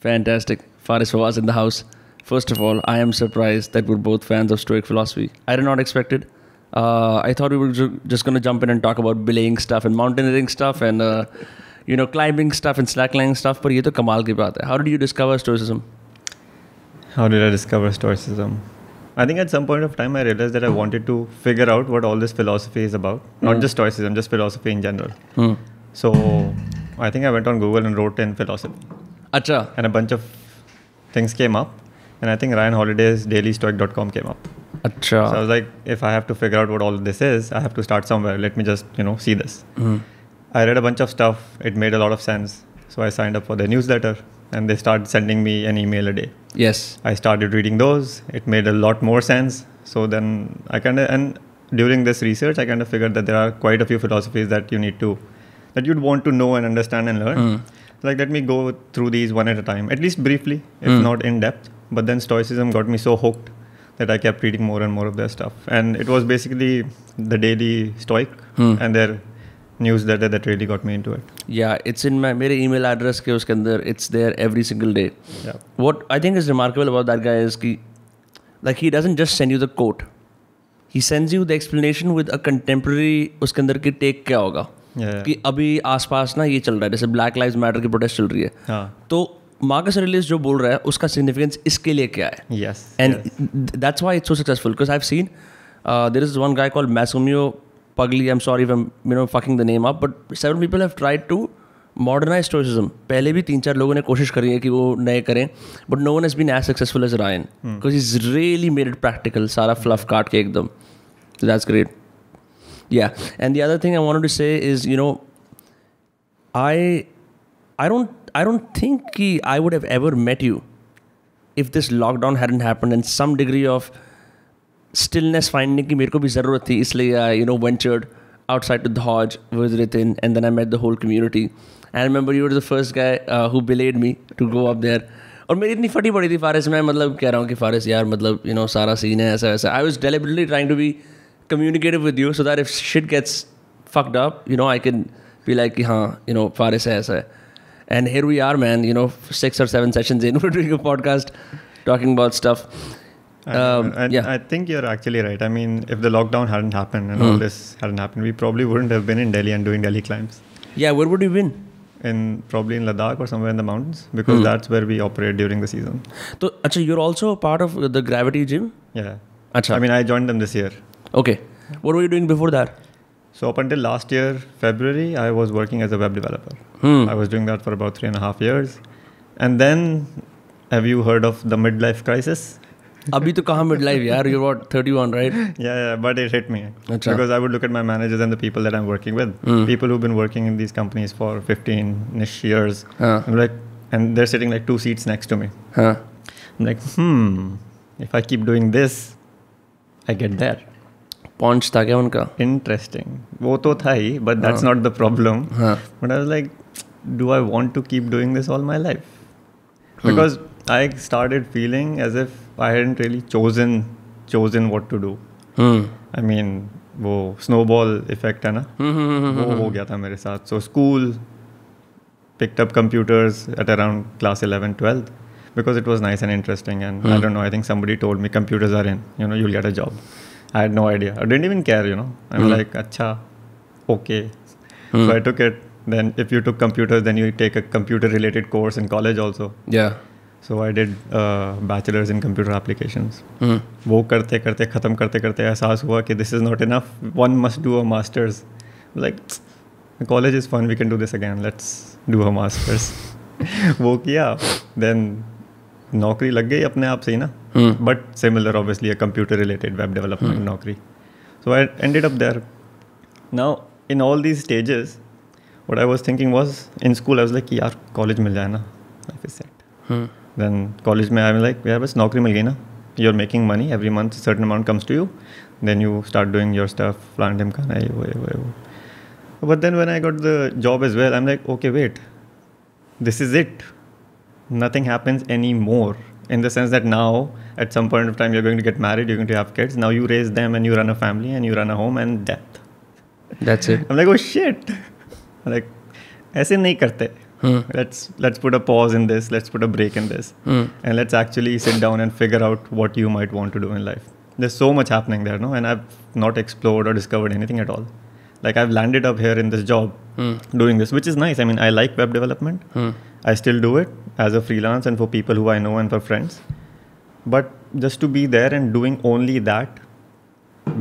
Fantastic. Faris Fawaz in the house. First of all, I am surprised that we're both fans of Stoic philosophy. I did not expect it. Uh, I thought we were ju- just going to jump in and talk about belaying stuff and mountaineering stuff and, uh, you know, climbing stuff and slacklining stuff. But ये तो कमाल की बात है. How did you discover Stoicism? How did I discover Stoicism? I think at some point of time I realized that I wanted to figure out what all this philosophy is about. Not just Stoicism, just philosophy in general. Hmm. So I think I went on Google and wrote in philosophy. And a bunch of things came up. And I think Ryan Holiday's dailystoic.com came up. So I was like, if I have to figure out what all this is, I have to start somewhere. Let me just, you know, see this. Mm. I read a bunch of stuff. It made a lot of sense. So I signed up for their newsletter and they started sending me an email a day. Yes. I started reading those. It made a lot more sense. So then I kind of, and during this research, I kind of figured that there are quite a few philosophies that you need to, that you'd want to know and understand and learn. Mm Like, let me go through these one at a time, at least briefly, if Hmm. not in depth. But then Stoicism got me so hooked that I kept reading more and more of their stuff. And it was basically the daily Stoic Hmm. and their newsletter that really got me into it. Yeah, it's in my मेरे email address के उसके अंदर it's there every single day. Yeah. What I think is remarkable about that guy is कि like he doesn't just send you the quote. He sends you the explanation with a contemporary उसके अंदर की take क्या होगा कि अभी आसपास ना ये चल रहा है जैसे ब्लैक लाइव मैटर की प्रोटेस्ट चल रही है। हाँ। तो मार्कस रिलीज़ जो बोल रहा है उसका सिग्निफिकेंस इसके लिए क्या है? And that's why it's so successful because I've seen there is one guy मैसोमियो पगली I am sorry you know fucking the name of but seven people have tried to modernise tourism पहले भी तीन चार लोगों ने कोशिश करी है कि वो नए करें but no one is been as successful as Ryan because is really made it practical सारा फ्लफ काट के एकदम। That's great Yeah, and the other thing I wanted to say is you know I I don't I don't think कि I would have ever met you if this lockdown hadn't happened and some degree of stillness finding की मेरे को भी ज़रूरत थी इसलिए I you know ventured outside to Dodge with Ritin and then I met the whole community and I remember you were the first guy uh, who belayed me to go up there और मेरी इतनी फटी पड़ी थी फारिस मैं मतलब कह रहा हूँ कि फारिस यार मतलब यू नो सारा सीन है ऐसा वैसा I was deliberately trying to be communicative with you so that if shit gets fucked up, you know, I can be like, yeah, you know, Faris hai, hai. And here we are, man, you know, six or seven sessions in, we're doing a podcast talking about stuff. I, um, I, yeah. I think you're actually right. I mean, if the lockdown hadn't happened and all hmm. this hadn't happened, we probably wouldn't have been in Delhi and doing Delhi climbs. Yeah, where would you been? In probably in Ladakh or somewhere in the mountains because hmm. that's where we operate during the season. So, actually, you're also a part of the Gravity Gym. Yeah. Achha. I mean, I joined them this year. Okay. What were you doing before that? So up until last year, February, I was working as a web developer. Hmm. I was doing that for about three and a half years. And then, have you heard of the midlife crisis? अभी तो कहाँ midlife यार you're what 31 right Yeah, yeah, but it hit me. Acha. Because I would look at my managers and the people that I'm working with, Hmm. people who've been working in these companies for 15 ish years. हाँ I'm like, and they're sitting like two seats next to me. हाँ I'm like, hmm, if I keep doing this, I get there. पॉन्च था क्या उनका? Interesting वो तो था ही but that's not the problem but I like do I want to keep doing this all my life because I started feeling as if I had really chosen chosen what to do I mean वो snowball effect है ना? Hmm, hmm, hmm, वो हो गया था मेरे साथ. So school picked up computers at around class eleven twelfth because it was nice and interesting and I dot know I think somebody told me computers are in you know you'll get a job I had no idea. I didn't even care, you know. I'm like, acha, okay. So I took it. Then if you took computers, then you take a computer related course in college also. yeah So I did uh, bachelor's in computer applications. हम्म वो करते करते ख़त्म करते करते एहसास हुआ कि this is not enough one must do a masters like college is fun we can do this again let's do a masters वो किया देन नौकरी लग गई अपने आप से ही ना। But similar obviously computer related web development नौकरी। So I ended up there now in all these stages what I was thinking was in school I was like यार कॉलेज मिल जाए ना। Life is set hmm. College में I like यार बस नौकरी मिल गई ना। You are making money every month certain amount comes to you then you start doing your stuff plan team खाना ये वो ये वो वो but then when I got the job is well I am like okay wait this is it nothing happens anymore in the sense that now at some point of time you're going to get married you're going to have kids now you raise them and you run a family and you run a home and death that's it I'm like, oh shit. like, ऐसे नहीं करते let's let's put a pause in this let's put a break in this and let's actually sit down and figure out what you might want to do in life there's so much happening there no and i've not explored or discovered anything at all like i've landed up here in this job doing this which is nice i mean i like web development i still do it as a freelance and for people who i know and for friends but just to be there and doing only that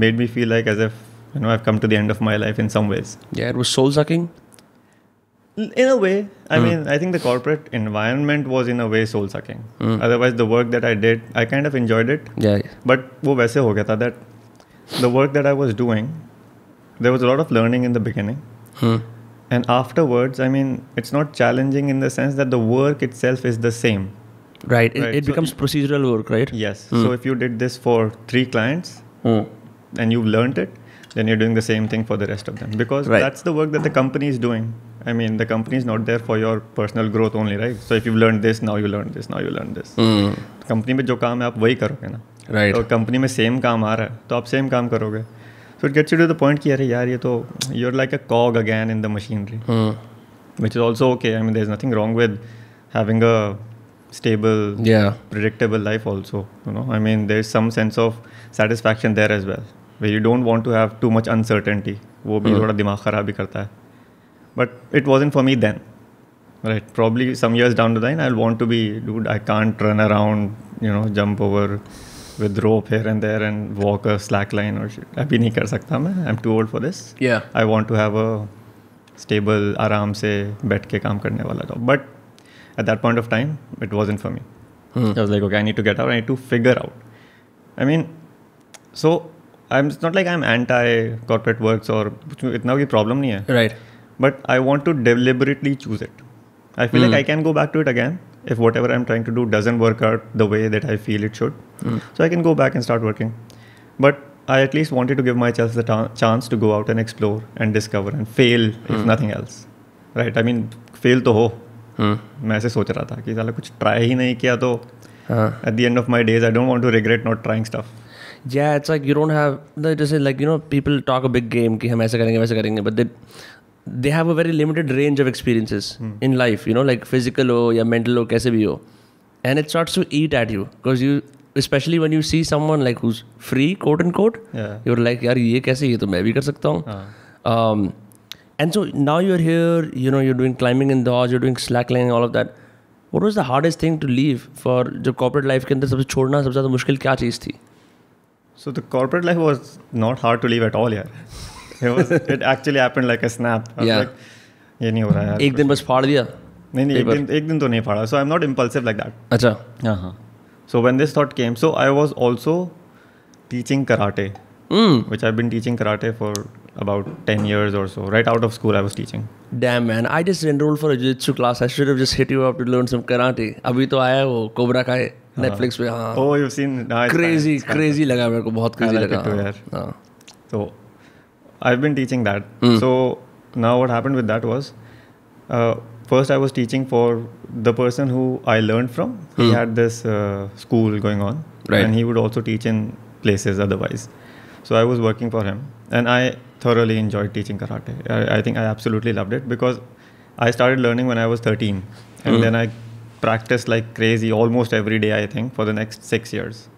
made me feel like as if you know i've come to the end of my life in some ways Yeah, it was soul sucking. in a way i mean i think the corporate environment was in a way soul sucking otherwise the work that i did i kind of enjoyed it Yeah. but वो वैसे हो गया था that the work that I was doing, there was a lot of learning in the beginning. Hmm. And afterwards, I mean, it's not challenging in the sense that the work itself is the same. Right. It, Right, it so- becomes procedural work, right? Yes. So if you did this for three clients Hmm. and you've learned it, then you're doing the same thing for the rest of them because Right. that's the work that the company is doing. I mean, the company is not there for your personal growth only, right? So if you've learned this, now you learn this, now you learn this. Hmm. Company में जो काम है आप वही करोगे ना Right. और company में सेम काम आ रहा है तो आप सेम काम करोगे So it gets you to the point कि अरे यार ये तो you're like a cog again in the machinery Hmm. Which is also okay I mean there is nothing wrong with having a stable Yeah. predictable life also you know i mean there's some sense of satisfaction there as well where you don't want to have too much uncertainty वो भी थोड़ा दिमाग ख़राब भी करता है but it wasn't for me then right probably some years down the line i'll want to be dude i can't run around you know jump over with rope here and there and walk a slack line or shit अभी नहीं कर सकता मैं i'm too old for this Yeah. I want to have a stable आराम से बैठ के काम करने वाला job but at that point of time it wasn't for me Hmm. I was like okay I need to get out I need to figure out I mean so I'm it's not like I'm anti corporate works or इतना कोई problem नहीं है Right. but I want to deliberately choose it. I feel like I can go back to it again if whatever I'm trying to do doesn't work out the way that I feel it should. So I can go back and start working. But I at least wanted to give myself the ta- chance to go out and explore and discover and fail if nothing else. Right? I mean, fail तो हो Hmm. मैं ऐसे सोच रहा था कि साला कुछ ट्राई ही नहीं किया तो हाँ. at the end of my days I don't want to regret not trying stuff. Yeah, it's like you don't have the just like you know people talk a big game कि हम ऐसे करेंगे वैसे करेंगे but they they have a very limited range of experiences in life you know like physical हो या mental हो कैसे भी हो and it starts to eat at you because you especially when you see someone like who's free quote unquote Yeah. you're like यार ये कैसे ये तो मैं भी कर सकता हूँ हाँ. um, and so now you're here you know you're doing climbing in dodge you're doing slacklining all of that what was the hardest thing to leave for जो corporate life के अंदर सबसे छोड़ना सबसे ज़्यादा मुश्किल क्या चीज़ थी So the corporate life was not hard to leave at all, yeah. It was. it actually happened like a snap. I was Yeah. like, ये नहीं हो रहा यार एक दिन बस फाड़ दिया नहीं नहीं एक दिन एक दिन तो नहीं फाड़ा so I am not impulsive like that अच्छा हाँ हाँ so when this thought came so I was also teaching karate mm. which I've been teaching karate for about 10 years or so. Right out of school, I was teaching. Damn man, I just enrolled for a jiu-jitsu class. I should have just hit you up to learn some karate. अभी तो आया वो Cobra का है Netflix पे हाँ Oh, you've seen? Nah, it's crazy it's fine. crazy लगा मेरे को बहुत crazy like लगा it too, हाँ, यार. हाँ So I've been teaching that. Mm. So now what happened with that was, uh, first I was teaching for the person who I learned from. Mm. He hmm. had this uh, school going on, right. and he would also teach in places otherwise. So I was working for him, and I thoroughly enjoyed teaching karate. I, I think I absolutely loved it because I started learning when I was 13, and mm. then I practiced like crazy almost every day. I think for the next six years.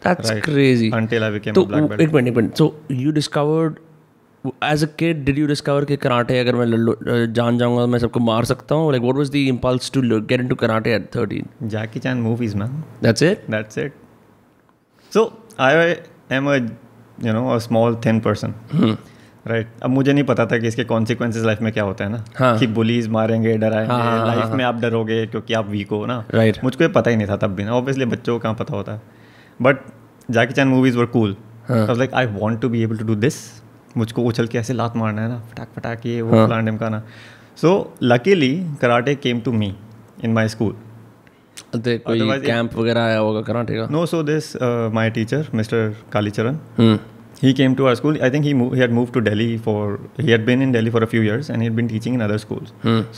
That's right, crazy. Until I became so, a black belt. It wait it. So you discovered as a kid did you discover कि karate अगर मैं जान जाऊँगा मैं सबको मार सकता हूँ? Like what was the impulse to lo- get into karate at 13 Jackie Chan movies, man. that's it? That's it. So I am a you know a small thin person. Right अब मुझे नहीं पता था कि इसके कॉन्सिक्वेंसेज लाइफ में क्या होता है ना। हाँ। कि बुलीज मारेंगे डराएँगे हाँ, हाँ, लाइफ हाँ, में आप डरोगे क्योंकि आप वीक हो ना। Right. मुझको ये पता ही नहीं था तब भी ना। ऑब्वियसली बच्चों को कहाँ पता होता। है but Jackie Chan movies were cool like I want to be able to do this मुझको उछल के ऐसे लात मारना है ना फटाक फटाक ये वो फलान डिमकाना so luckily karate came to me in my school no so this my teacher mister Kalicharan he came to our school I think he move to Delhi for he had been in Delhi for a few years and he'd been teaching in other school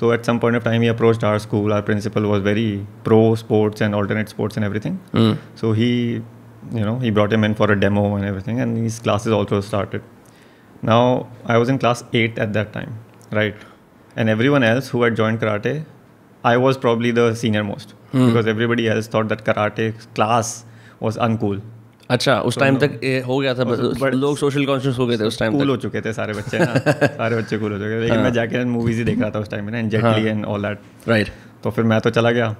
so at some point of time he approach our school our principal was very pro sports and alternate sports and everything so he you know he brought a man for a demo and everything and his class also started Now I was in class eight at that time, right? And everyone else who had joined karate I was probably the senior most Hmm. because everybody else thought that karate class was uncool. अच्छा उस time तक ये हो गया था but- लोग social conscious हो गए थे उस टाइम कूल हो चुके थे सारे बच्चे ना सारे बच्चे कूल हो चुके थे लेकिन हाँ। मैं जाके मूवीज़ ही देख रहा था उस टाइम में ना and Jaitley and all that right तो फिर मैं तो चला गया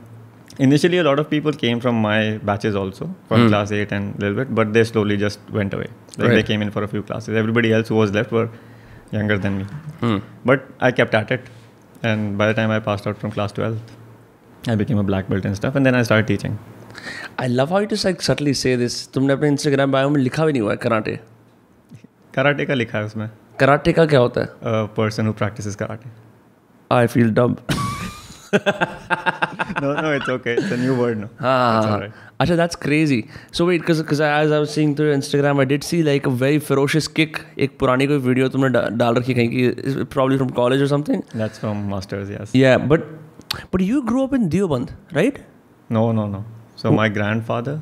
initially a lot of people came from my batches also from class 8 and little bit but they slowly just went away like they Right. came in for a few classes everybody else who was left were younger than me Hmm. but i kept at it and by the time i passed out from class 12 i became a black belt and stuff and then i started teaching I love how it is like subtly से this तुमने अपने Instagram bio में लिखा भी नहीं हुआ है karate karate का लिखा है उसमें कराटे का क्या होता है a person who practices karate I feel dub no no it's okay it's a new word now हाँ It's हाँ alright. अच्छा that's crazy so wait because because as I was seeing through Instagram I did see like a very ferocious kick एक पुरानी कोई video तुमने डा- डाल रखी है कहीं की probably from college or something that's from masters yes yeah but but you grew up in Deoband right no no no so my grandfather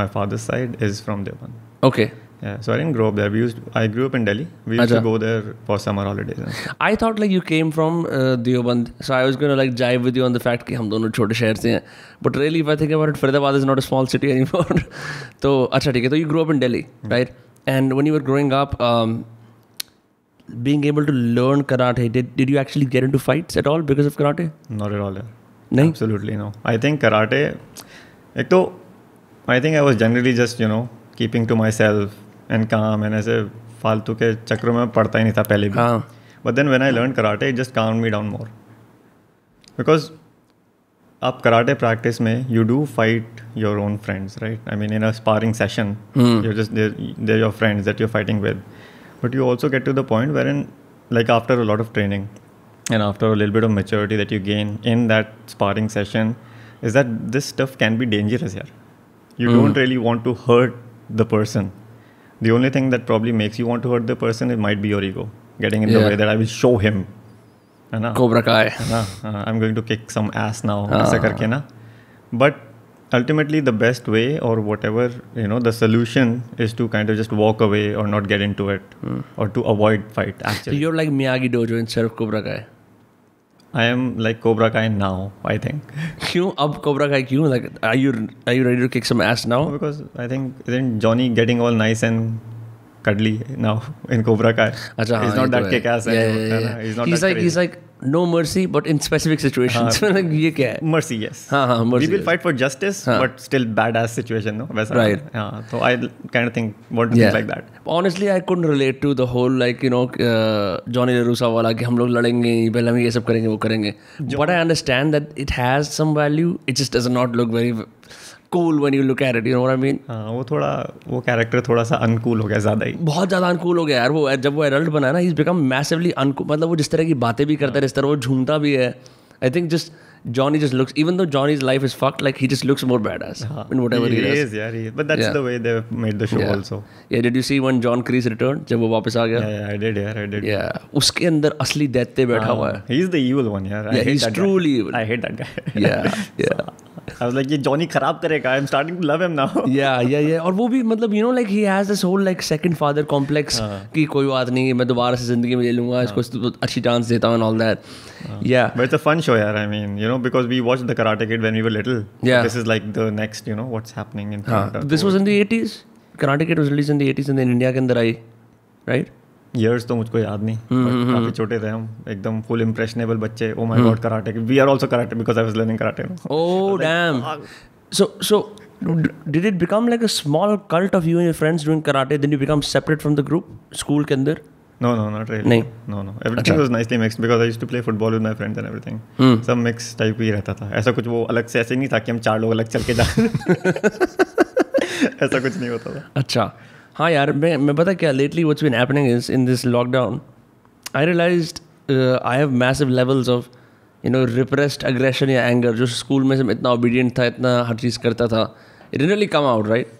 my father's side is from Deoband okay Yeah, so I didn't grow up there. We used I grew up in Delhi. We used Acha. to go there for summer holidays. and stuff. I thought like you came from uh, Deoband so I was gonna like jive with you on the fact कि हम दोनों छोटे शहर से हैं but really if I think about it Faridabad is not a small city anymore तो अच्छा ठीक है तो you grew up in Delhi right and when you were growing up um, being able to learn karate did, did you actually get into fights at all because of karate Not at all. Yeah. नहीं Absolutely no. I think karate. एक तो I think I was generally just you know keeping to myself and कहाँ मैंने ऐसे फालतू के चक्रों में पढ़ता ही नहीं था पहले भी। But then when I learn karate it just calmed me down more because आप कराटे प्रैक्टिस में you do fight your own friends right I mean in a sparring session you're just there your friends that you're fighting with but you also get to the point where in like after a lot of training and after a lil bit of maturity that you gain in that sparring session is that this stuff can be dangerous यार you don't really want to hurt the person The only thing that probably makes you want to hurt the person it might be your ego getting in the Yeah. way that I will show him. है ना? Cobra Kai ना I am going to kick some ass now ऐसा करके ना but ultimately the best way or whatever you know the solution is to kind of just walk away or not get into it or to avoid fight so actually you're like Miyagi Dojo instead of Cobra Kai i am like cobra kai now i think क्यों अब Cobra Kai क्यों like are you are you ready to kick some ass now because i think isn't johnny getting all nice and cuddly now in cobra kai अच्छा he's हाँ, not ये तो that है। kick ass Yeah, anymore yeah, है yeah. ना? he's not he's that like he's crazy. like no mercy but in specific situation ये क्या है? मर्सी यस हाँ हाँ mercy will fight for justice but still bad as situation तो I can think want like that honestly I could relate to the whole like you know Johnny LaRusso वाला कि हम लोग लड़ेंगे पहले हम ये सब करेंगे वो करेंगे। But I understand that it has some value it just does not look very cool when you look at it you know what I mean? हाँ वो थोड़ा वो कैरेक्टर थोड़ा सा अनकूल हो गया ज़्यादा ही। बहुत ज़्यादा अनकूल हो गया यार वो जब वो एडल्ट बना ना इज़ बिकम मैसिवली अनकूल मतलब वो जिस तरह की बातें भी करता है। जिस तरह वो झूमता भी है I think just Johnny just looks even though Johnny's life is fucked like he just looks more bad ass in whatever he he is yeah he is. But that's Yeah. the way they made the show yeah. also. या did you see one John Kreese return जब वो वापस आ गया? Yeah, yeah I did yeah I did. या उसके अंदर असली दैत्य बैठा हुआ है। he's the evil one yeah I Yeah, hate he's truly guy. evil. I hate that guy. या या I was like ये जॉनी खराब करेगा I'm starting to love him now या या या और वो भी मतलब you know like he has this whole like second father complex कि कोई बात नहीं मैं दोबारा से ज़िंदगी में ले लूँगा इसको तो अच्छी चांस देता हूँ एंड ऑल दैट या But it's a fun show, yeah. I mean, you know, because we watched The Karate Kid when we were little. Yeah. This is like the next, you know, what's happening in this was in the 80s karate kid was released in the 80s and India के अंदर आई right years तो मुझको याद नहीं काफ़ी छोटे थे हम एकदम फुल इम्प्रेशनेबल बच्चे ओ my God karate we are also karate because I was learning karate oh damn so so did it become like a small cult of you and your friends doing karate then you become separate from the group school के अंदर no no not really नहीं? No no everything was nicely mixed because I used to play football with my friends and everything सब mix type ही रहता था। ऐसा कुछ वो अलग से ऐसे नहीं था कि हम चार लोग अलग चल के जा ऐसा कुछ नहीं होता था। अच्छा। हाँ यार मैं मैं पता क्या lately what's been happening is in this lockdown I realised I have massive levels of you know repressed aggression या एंगर जो स्कूल में से मैं इतना ओबीडियंट था इतना हर चीज़ करता था it really came out right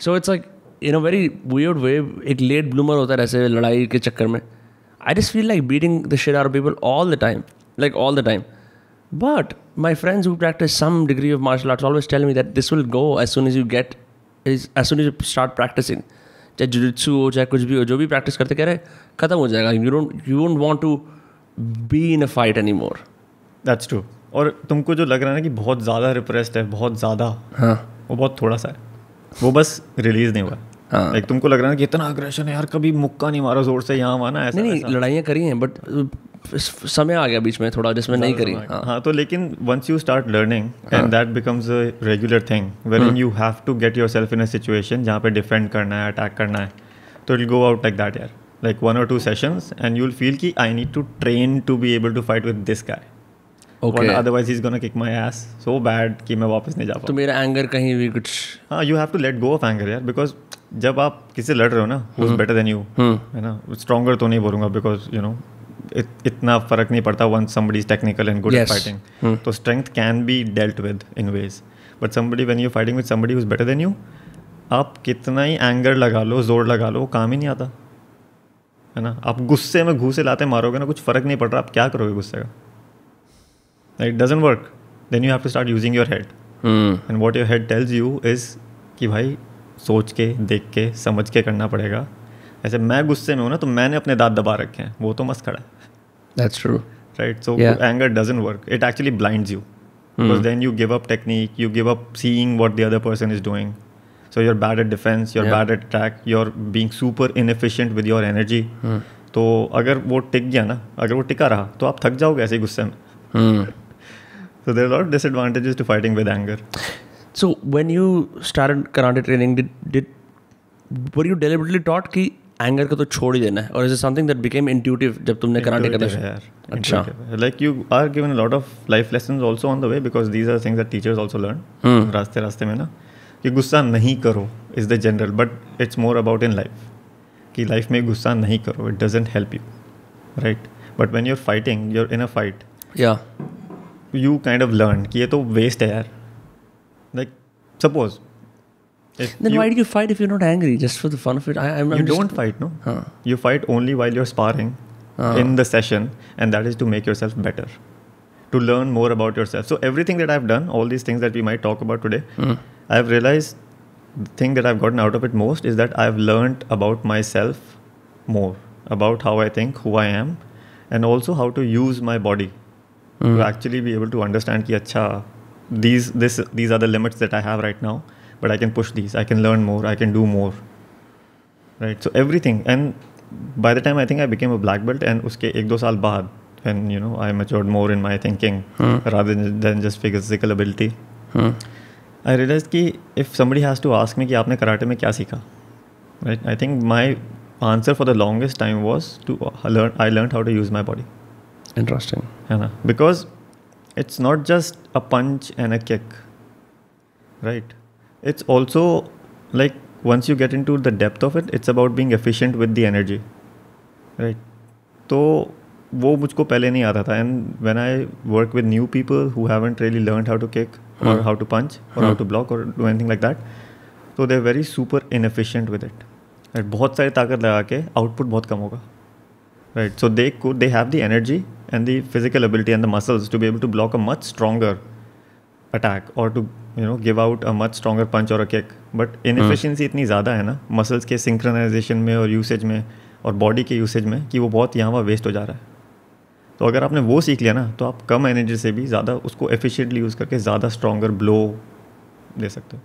so it's like in a very weird way एक लेट ब्लूमर होता है ऐसे लड़ाई के चक्कर में I just feel like beating the shit our people all the time like all the time But my friends who practice some degree of martial arts always tell me that this will go as soon as you get, is as soon as you start practicing. चाहे jujutsu हो चाहे कुछ भी हो जो भी practice करते कह रहे खत्म हो जाएगा। You don't you don't want to be in a fight any more that's true और तुमको जो लग रहा है ना कि बहुत ज़्यादा रिप्रेस्ड है बहुत ज़्यादा हाँ। वो बहुत थोड़ा सा है। वो बस रिलीज़ नहीं हुआ। हाँ। एक तुमको लग रहा है ना कि इतना अग्रेशन है यार कभी मुक्का नहीं मारा ज़ोर से यहाँ माना ऐसा नहीं नहीं लड़ाइयाँ करी हैं बट समय आ गया बीच में थोड़ा जिसमें नहीं करी। हाँ। हाँ। तो लेकिन once you start learning and that becomes a regular thing where in you have to get yourself in a situation जहाँ पे डिफेंड करना है अटैक करना है तो it go out like that यार। लाइक वन और two sessions and you will feel कि I need to train to be able to fight with this guy otherwise is gonna kick my ass so bad कि मैं वापस नहीं जा तो मेरा एंगर कहीं भी कुछ हाँ you have to let go of anger यार बिकॉज़ जब आप किसी से लड़ रहे हो ना who is better than you है ना? स्ट्रॉगर तो नहीं बोलूँगा बिकॉज़ यू नो इतना फ़र्क नहीं पड़ता when somebody is technical and good at Yes. Fighting तो strength can be dealt with in ways but somebody when you fighting with somebody is better than you आप कितना ही एंगर लगा लो ज़ोर लगा लो वो काम ही नहीं आता। है ना? आप गुस्से में घूसे लाते मारोगे ना कुछ फ़र्क नहीं पड़ रहा आप क्या करोगे गुस्से का? It doesn't work then you have to start using your head and what your head tells you is कि भाई सोच के देख के समझ के करना पड़ेगा। ऐसे मैं गुस्से में हूँ ना तो मैंने अपने दांत दबा रखे हैं। वो तो मस्त खड़ा है। That's true right so Yeah. Anger doesn't work it actually blinds you because then you give up technique you give up seeing what the other person is doing so you're bad at defence you're Yeah. Bad at attack you're being super inefficient with your energy तो अगर वो टिक गया ना अगर वो टिका रहा तो आप थक जाओगे ऐसे ही गुस्से में हम्म so there are a lot of disadvantages to fighting with anger So when you started karate training, did did were you deliberately taught कि anger को तो छोड़ ही देना है। और is something that became intuitive जब तुमने कराटे करना यार अच्छा। you are given a lot of life lessons also on the way because these are things that teachers also learn Hmm. रास्ते रास्ते में ना कि गुस्सा नहीं करो is the general but it's more about in life कि लाइफ में गुस्सा नहीं करो it doesn't help you right but when you're fighting you're in a fight या यू काइंड ऑफ़ लर्न कि ये तो वेस्ट है यार। Like suppose Then why do you fight if you're not angry? Just for the fun of it? I, I'm, you I'm don't fight no Huh. you fight only while you're sparring Ah. in the session and that is to make yourself better to learn more about yourself so everything that i've done all these things that we might talk about today Hmm. i've realized the thing that i've gotten out of it most is that i've learned about myself more about how i think who i am and also how to use my body Hmm. to actually be able to understand ki acha these this these are the limits that i have right now but i can push these i can learn more i can do more right so everything and by the time i think i became a black belt and uske ek do saal baad when you know i matured more in my thinking rather than, than just physical ability Hmm. i realized कि if somebody has to ask me कि आपने karate में क्या सीखा right i think my answer for the longest time was to learn i learned how to use my body Interesting. है ना because it's not just a punch and a kick right it's also like once you get into the depth of it it's about being efficient with the energy right तो वो मुझको पहले नहीं आता था and when I work with new people who haven't really learn how to kick और how to punch और how to block और डू एनीथिंग लाइक दैट तो they are very super inefficient with it right बहुत सारी ताकत लगा के output बहुत कम होगा right so they could they have the energy and the physical ability and the muscles to be able to block a much stronger attack और to you know give out a much stronger punch और a kick but inefficiency इतनी ज़्यादा है ना muscles के synchronisation में और usage में और बॉडी के यूसेज में कि वो बहुत यहाँ वहाँ वेस्ट हो जा रहा है। तो अगर आपने वो सीख लिया ना तो आप कम एनर्जी से भी ज़्यादा उसको एफिशिएंटली यूज़ करके ज़्यादा स्ट्रॉगर ब्लो दे सकते हो।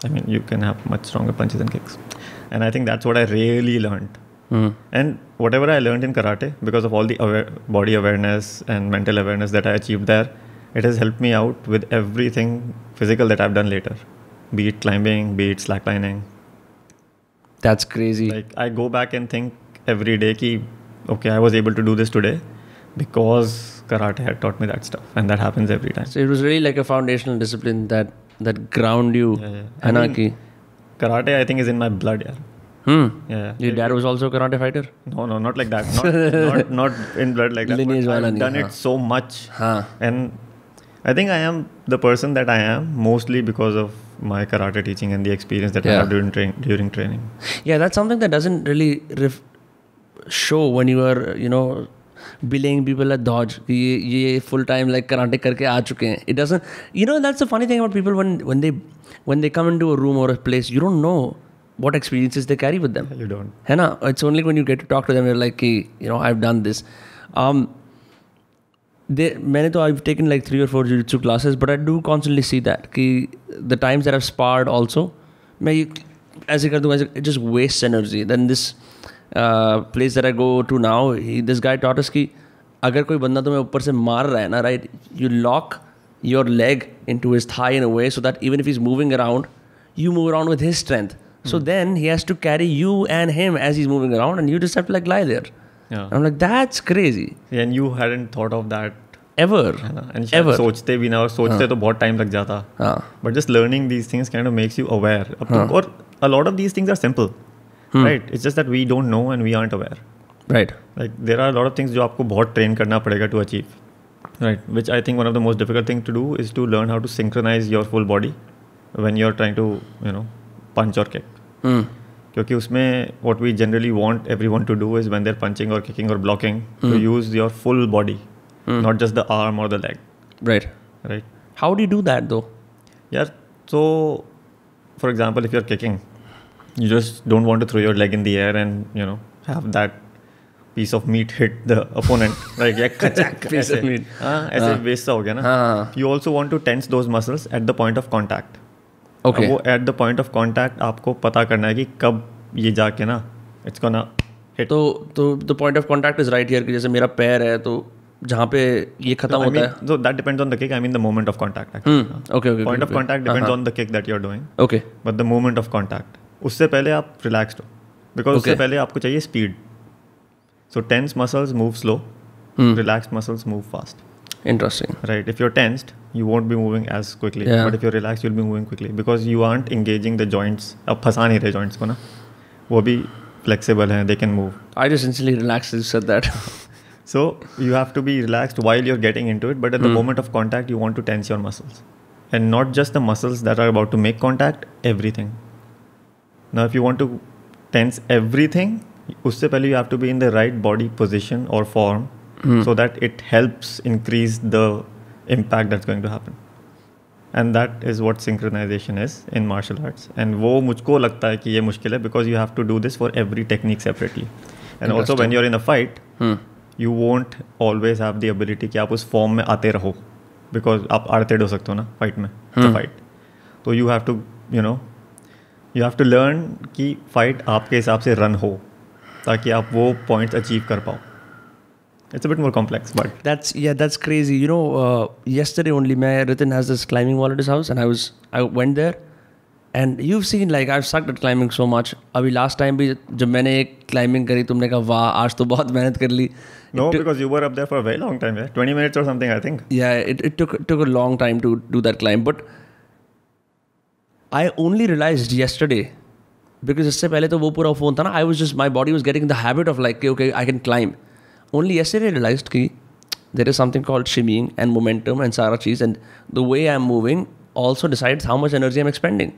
I mean you can have much stronger punch and I think that's what I really learn and whatever I learn in karate because of all the body awareness and mental awareness that I achieve there it has helped me out with everything physical that I've done later, be it climbing, be it slacklining. That's crazy. Like I go back and think every day, ki, okay, I was able to do this today because karate had taught me that stuff, and that happens every time. So it was really like a foundational discipline that that ground you, yeah, yeah. anarchy. I mean, karate, I think, is in my blood. Yeah. Hmm. Yeah. Your dad was also a karate fighter? No, no, not like that. Not not, not in blood like that. I've done it so much. Haan. And I think I am the person that I am mostly because of my karate teaching and the experience that I Yeah. have during, train, during training. Yeah, that's something that doesn't really ref- show when you are, you know, belaying people at Dodge. कि ये ये full time like karate करके आ चुके हैं. It doesn't. You know, that's the funny thing about people when when they when they come into a room or a place, you don't know what experiences they carry with them. You don't. है ना? It's only when you get to talk to them, you're like, कि, you know, I've done this. Um, they मैंने तो I've taken like three or four jiu-jitsu classes but I do constantly see that कि the times that I've sparred also मैं ये ऐसे कर दूंगा it just wastes energy then this uh, place that I go to now he, this guy taught us कि अगर कोई बंदा तुम्हें ऊपर से मार रहा है ना right you lock your leg into his thigh in a way so that even if he's moving around you move around with his strength so then he has to carry you and him as he's moving around and you just have to like lie there Yeah. I'm like that's crazy And you hadn't thought of that ever. है ना? Ever. सोचते भी ना और सोचते तो बहुत time लग जाता। हाँ। But just learning these things kind of makes you aware अब तो और a lot of these things are simple right it's just that we don't know and we aren't aware right. Like there are lot of things जो आपको बहुत train करना पड़ेगा to achieve right which I think one of the most difficult thing to do is to learn how to synchronize your full body when you're trying to you know punch or kick. Hmm. क्योंकि उसमें what we generally want every want to do is is there punching और kicking और blocking to use your full full body not just the arm or the leg right right how do you do that though yeah so for example if you're kicking you just don't want to throw your leg in the air and you know have that piece of meat hit the opponent like yeah खचाक Piece of ऐसे meat. हाँ ऐसे waste सा हो गया ना हाँ you also want to tense those muscles at the point of contact okay अब वो at the point of contact आपको पता करना है कि कब ये जाके ना इट्स गोना हिट तो तो the point of contact is right here कि जैसे मेरा पैर है तो जहाँ पे ये खत्म होता है the kick. I mean the moment of contact. Actually. Hmm. Okay, okay, Point okay, of okay. contact depends Uh-huh. on the kick that you're doing, okay but the moment of contact. उससे पहले आप relaxed हो because उससे. पहले आपको चाहिए speed so tense muscles move slow Hmm. Relaxed muscles move fast interesting right if you're tensed you won't be moving as quickly Yeah. but if you're relaxed you'll be moving quickly because you aren't engaging the joints अब फंसा नहीं रहे joints को ना वो भी flexible हैं just instantly relaxed as you said that so you have to be relaxed while you're getting into it but at the Hmm. moment of contact you want to tense your muscles and not just the muscles that are about to make contact everything now if you want to tense everything उससे पहले you have to be in the right body position or form so that it helps increase the impact that's going to happen and that is what synchronization is in martial arts and वो मुझको लगता है कि ये मुश्किल है because you have to do this for every technique separately and also when you're in a fight You want always have the ability कि आप उस फॉर्म में आते रहो बिकॉज़ आप अड़तेड हो सकते हो ना फाइट में फाइट तो you have to you know you have to learn कि फाइट आपके हिसाब से रन हो ताकि आप वो पॉइंट्स अचीव कर पाओ। It's bit more complex but that's या that's crazy you know yesterday only मैं Ritin has this climbing wall at house and I was I went there and you've seen like I've sucked at climbing so much. अभी last time भी जब मैंने एक climbing करी तुमने कहा वाह आज तो बहुत मेहनत कर ली. No because you were up there for a very long time है ट्वेंटी मिनट्स और something I think Yeah, it, it took it took a long time to do that climb, but I only realized yesterday because इससे पहले तो वो पूरा phone था ना I was just my body was getting the habit of like okay I can climb only yesterday I realized कि there is something called shimmying and momentum and सारा चीज़ and the way I'm moving also decides how much energy am expending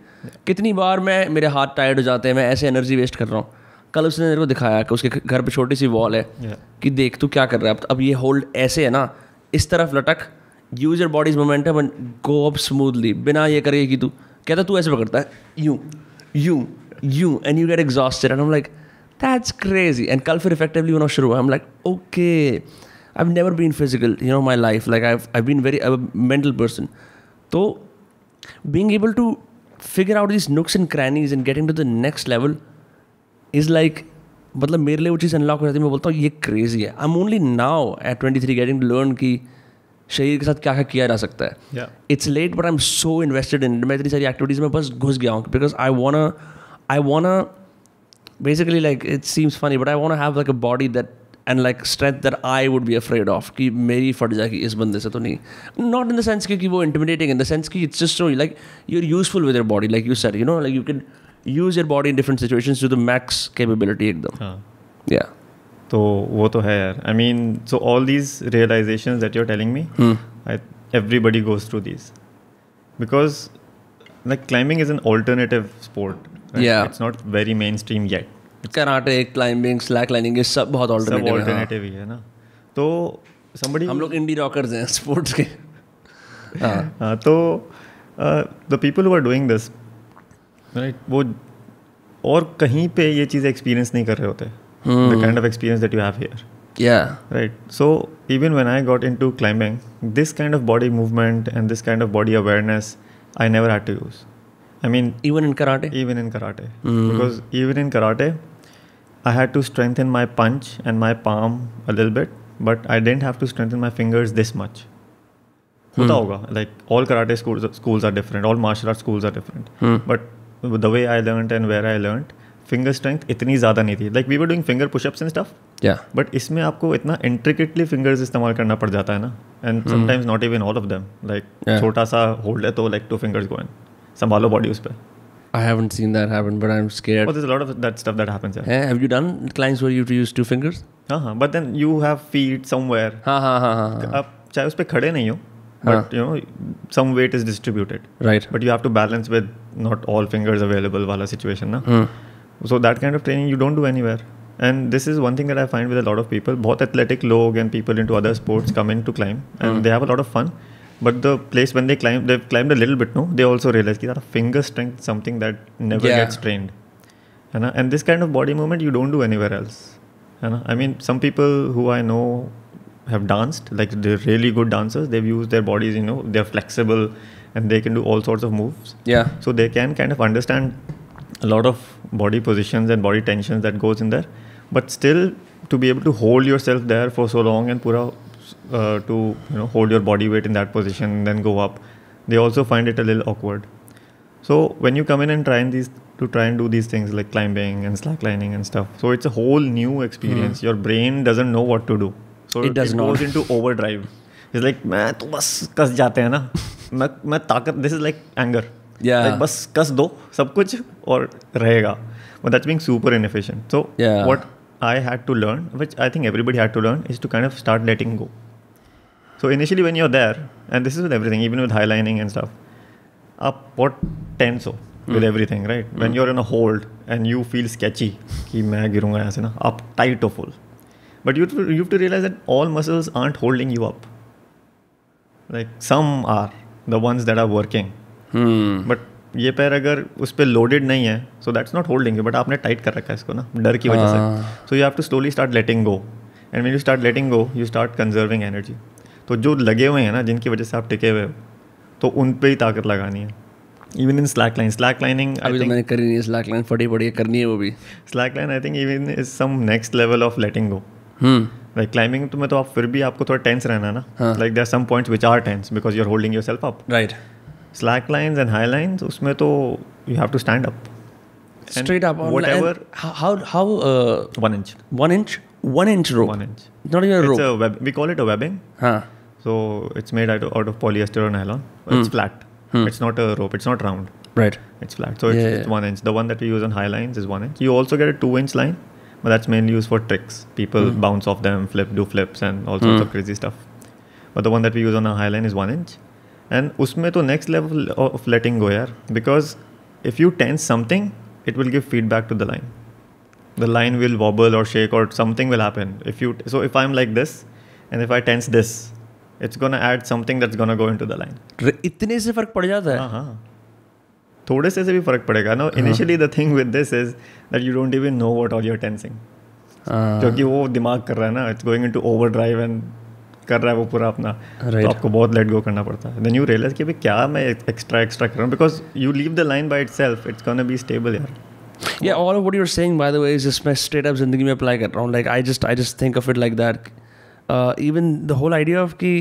कितनी बार मैं मेरे हाथ tired हो जाते हैं मैं ऐसे एनर्जी वेस्ट कर रहा हूँ। कल उसने मेरे को दिखाया कि उसके घर पे छोटी सी वॉल है Yeah. कि देख तू क्या कर रहा है? अब अब ये होल्ड ऐसे है ना इस तरफ़ लटक use your body's momentum and go up smoothly बिना ये करे कि तू कहता तू ऐसे पकड़ता है? यूँ यूँ यूँ. And you get exhausted and um like that's crazy and कल फिर इफेक्टिवली होना शुरू हुआ। M like okay I never been physical you know my life like I I been very mental person तो being able to figure out this nooks and crannies and getting to the next level is like मतलब मेरे लिए वो चीज़ unlock हो जाती है। मैं बोलता हूँ ये क्रेजी है। I am only now at twenty three getting to learn की शरीर के साथ क्या क्या किया जा सकता है। It's late but I am so invested in मैं इतनी सारी एक्टिविटीज़ में बस घुस गया हूँ because I want I want basically like it seems funny but I want है body that and like strength that i would be afraid of कि मेरी फट जाएगी इस बंदे से तो नहीं not in the sense कि कि वो intimidating in the sense कि it's just so like you're useful with your body like you said you know like you can use your body in different situations to the max capability एकदम हाँ yeah तो वो तो है यार I mean so all these realization that you're telling me everybody goes through these because like climbing is an alternative sport Yeah. It's not very mainstream yet karate climbing slack lining सब बहुत alternative है ना। तो somebody हम लोग इंडी rockers हैं sports के। हाँ। तो the people who doing this right वो और कहीं पे ये चीज़ें एक्सपीरियंस नहीं कर रहे होते। The kind of experience that you have here या right so even when I got into climbing this kind of body movement and this kind of body awareness I never had to use I mean even in karate even in karate because even in karate I had to strength in my punch and my palm lil bit but I didn't have to strength in my fingers this much होता होगा like all karate schools are different all martial art school are different but the way I learn and where I learn finger strength इतनी ज़्यादा नहीं थी. Like we were doing finger pushups and stuff या but इसमें आपको इतना intricately fingers इस्तेमाल करना पड़ जाता है ना. And sometimes not even all of them like छोटा सा होल्ड है तो like two fingers go and संभालो बॉडी उस पर I haven't seen that happen, but I'm scared. But there's a lot of that stuff that happens. Yeah. Eh, have you done clients where you have to use two fingers? Uh-huh. But then you have feet somewhere. हाँ हाँ हाँ हाँ हाँ. आप चाहे उस पर खड़े नहीं हो but you know some weight is distributed Right. But you have to balance with not all fingers available वाला सिचुएशन ना Hmm. so that kind of training you don't do anywhere and this is one thing that i find with a lot of people both athletic log and people into other sports come in to climb and they have a lot of fun but the place when they climb they've climbed a little bit no they also realize that finger strength is something that never Yeah. gets trained you know? and this kind of body movement you don't do anywhere else you know? i mean some people who i know have danced like they're really good dancers they've used their bodies you know they're flexible and they can do all sorts of moves Yeah. so they can kind of understand a lot of body positions and body tensions that goes in there but still to be able to hold yourself there for so long and pura uh, to you know hold your body weight in that position and then go up they also find it a little awkward so when you come in and try and these to try and do these things like climbing and slacklining and stuff so it's a whole new experience your brain doesn't know what to do so Hmm. It does not. goes into overdrive it's like मैं तो बस कस जाते हैं ना मैं मैं ताकत this is like anger Yeah. like बस कस दो सब कुछ और रहेगा but that's being super inefficient so Yeah. what I had to learn which I think everybody had to learn is to kind of start letting go So initially when you are there and this is with everything even with high lining and stuff आप what tense हो with everything right when you are in a hold and you feel sketchy कि मैं गिरूँगा यहाँ से ना आप tight of hold but you you to realize that all muscles aren't holding you up like some are the ones that are working but ये पैर अगर उस पर लोडेड नहीं है so that's not holding but आपने टाइट कर रखा है इसको ना डर की वजह से so you have to slowly start letting go and mean you start letting go you start conserving energy तो जो लगे हुए हैं ना जिनकी वजह से आप टिके हुए हो तो उन पर ही ताकत लगानी है। Even in slack line slack lining अभी तो मैंने करी नहीं स्लैक लाइन फटी पड़ी है करनी है वो भी। Slack line I think even is some next level of letting go hmm. Like climbing तो में तो आप फिर भी आपको थोड़ा टेंस रहना ना। Like there some points which are tense because you are holding yourself up right slack lines and high lines उसमें तो you have to stand up straight up on whatever how, how uh, one inch one inch? One inch rope. One inch. Not even a rope. it's a web, we call it a webbing. Huh. So it's made out of, out of polyester or nylon. It's hmm. flat. Hmm. It's not a rope. It's not round. Right. It's flat. So it's, Yeah, it's yeah. one inch. The one that we use on high lines is one inch. You also get a two inch line but that's mainly used for tricks. People hmm. bounce off them flip do flips and all sorts of crazy stuff. But the one that we use on a high line is one inch. And usme to next level of letting go yaar. Because if you tense something it will give feedback to the line the line will wobble or shake or something will happen. If you so if i'm like this and if i tense this it's gonna add something that's gonna go into the line. इतने से फ़र्क पड़ जाता है? हाँ हाँ। थोड़े से से भी फ़र्क पड़ेगा no initially the thing with this is that you don't even know what all you're tensing हाँ। क्योंकि वो दिमाग कर रहा है ना it's going into overdrive and कर रहा है वो पूरा अपना। Right. तो आपको बहुत लेट गो करना पड़ता है। देन यू रियलाइज़ कि भाई क्या मैं एक्स्ट्रा एक्स्ट्रा कर रहा हूँ because you leave the line by itself it's gonna be stable यार। Yeah, all of what you're saying, by the way, is just मैं straight up ज़िंदगी में apply कर रहा हूँ. Like I just I just think of it like that. Uh, even the whole idea of कि